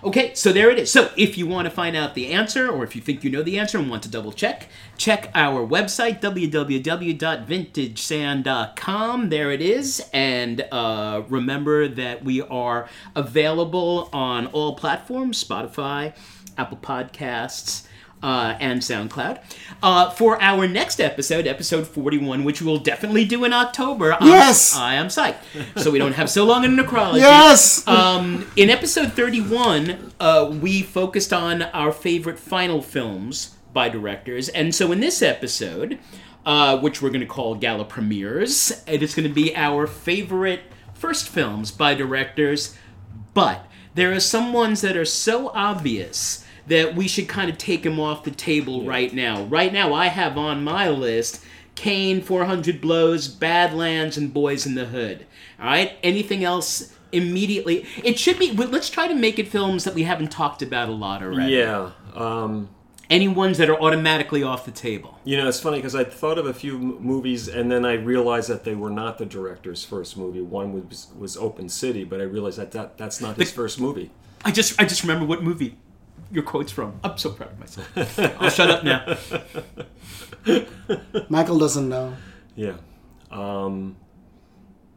Okay, so there it is. So if you want to find out the answer, or if you think you know the answer and want to double check, check our website, www.vintagesand.com. There it is. And uh, remember that we are available on all platforms Spotify, Apple Podcasts. Uh, and SoundCloud. Uh, for our next episode, episode 41, which we will definitely do in October. I'm- Yes! I am psyched. So we don't have so long in necrology. Yes! Um, in episode 31, uh, we focused on our favorite final films by directors. And so in this episode, uh, which we're going to call Gala Premieres, it is going to be our favorite first films by directors. But there are some ones that are so obvious that we should kind of take him off the table right now. Right now, I have on my list Kane, 400 Blows, Badlands, and Boyz n the Hood. All right? Anything else immediately? It should be. Let's try to make it films that we haven't talked about a lot already. Yeah. Um, Any ones that are automatically off the table. you know, it's funny because I thought of a few m- movies and then I realized that they were not the director's first movie. One was, was Open City, but I realized that, that that's not his first movie. I just, I just remember what movie. Your quotes from. I'm so proud of myself. I'll shut up now. Michael doesn't know. Yeah. Um,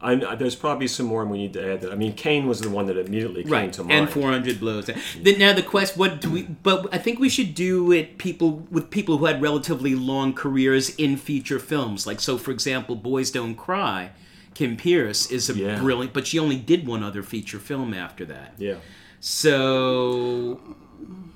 I, there's probably some more we need to add. That I mean, Kane was the one that immediately came Right, to mind. and 400 blows. Then now the quest, what do we? But I think we should do it people with people who had relatively long careers in feature films. Like so, for example, Boys Don't Cry. Kim Peirce is a Yeah. brilliant, but she only did one other feature film after that. Yeah. So,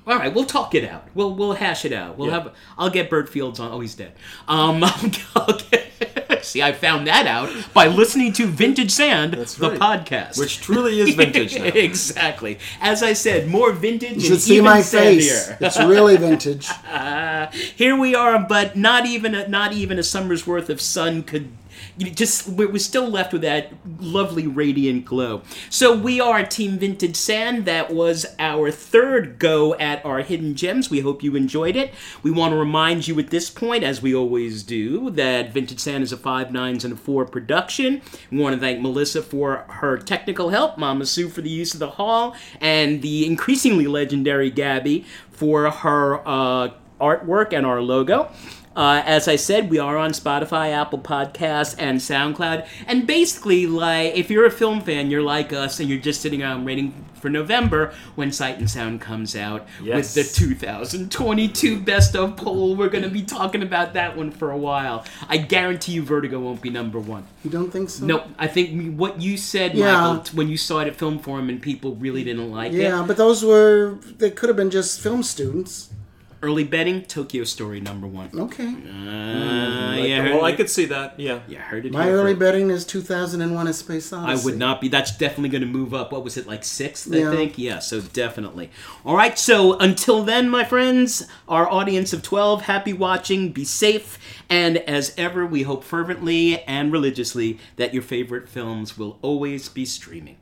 all right, we'll talk it out. We'll we'll hash it out. We'll Yeah. have. I'll get Bert Fields on. Oh, he's dead. Um, get, see, I found that out by listening to Vintage Sand, That's the podcast, Which truly is vintage exactly. As I said, more vintage. You should see my face. It's really vintage. Here we are, but not even a, not even a summer's worth of sun could. Just we're, we're still left with that lovely radiant glow. So we are Team Vintage Sand. That was our third go at our hidden gems. We hope you enjoyed it. We want to remind you at this point, as we always do, that Vintage Sand is a five nines and a four production. We want to thank Melissa for her technical help, Mama Sue for the use of the hall, and the increasingly legendary Gabby for her uh, artwork and our logo. Uh, as I said, we are on Spotify, Apple Podcasts, and SoundCloud. And basically, like, if you're a film fan, you're like us, and you're just sitting around waiting for November when Sight and Sound comes out Yes. with the 2022 Best of poll. We're going to be talking about that one for a while. I guarantee you, Vertigo won't be number one. You don't think so? Nope. I think what you said, Yeah. Michael, when you saw it at Film Forum and people really didn't like it. Yeah, but those were they could have been just film students. Early betting, Tokyo Story number one. Okay. Uh, Like, yeah, well, I could see that. Yeah. Yeah, heard it. My here early first. betting is 2001: A Space Odyssey. I would not be. That's definitely going to move up. What was it like sixth? Yeah. I think. Yeah. So definitely. All right. So until then, my friends, our audience of twelve, happy watching. Be safe, and as ever, we hope fervently and religiously that your favorite films will always be streaming.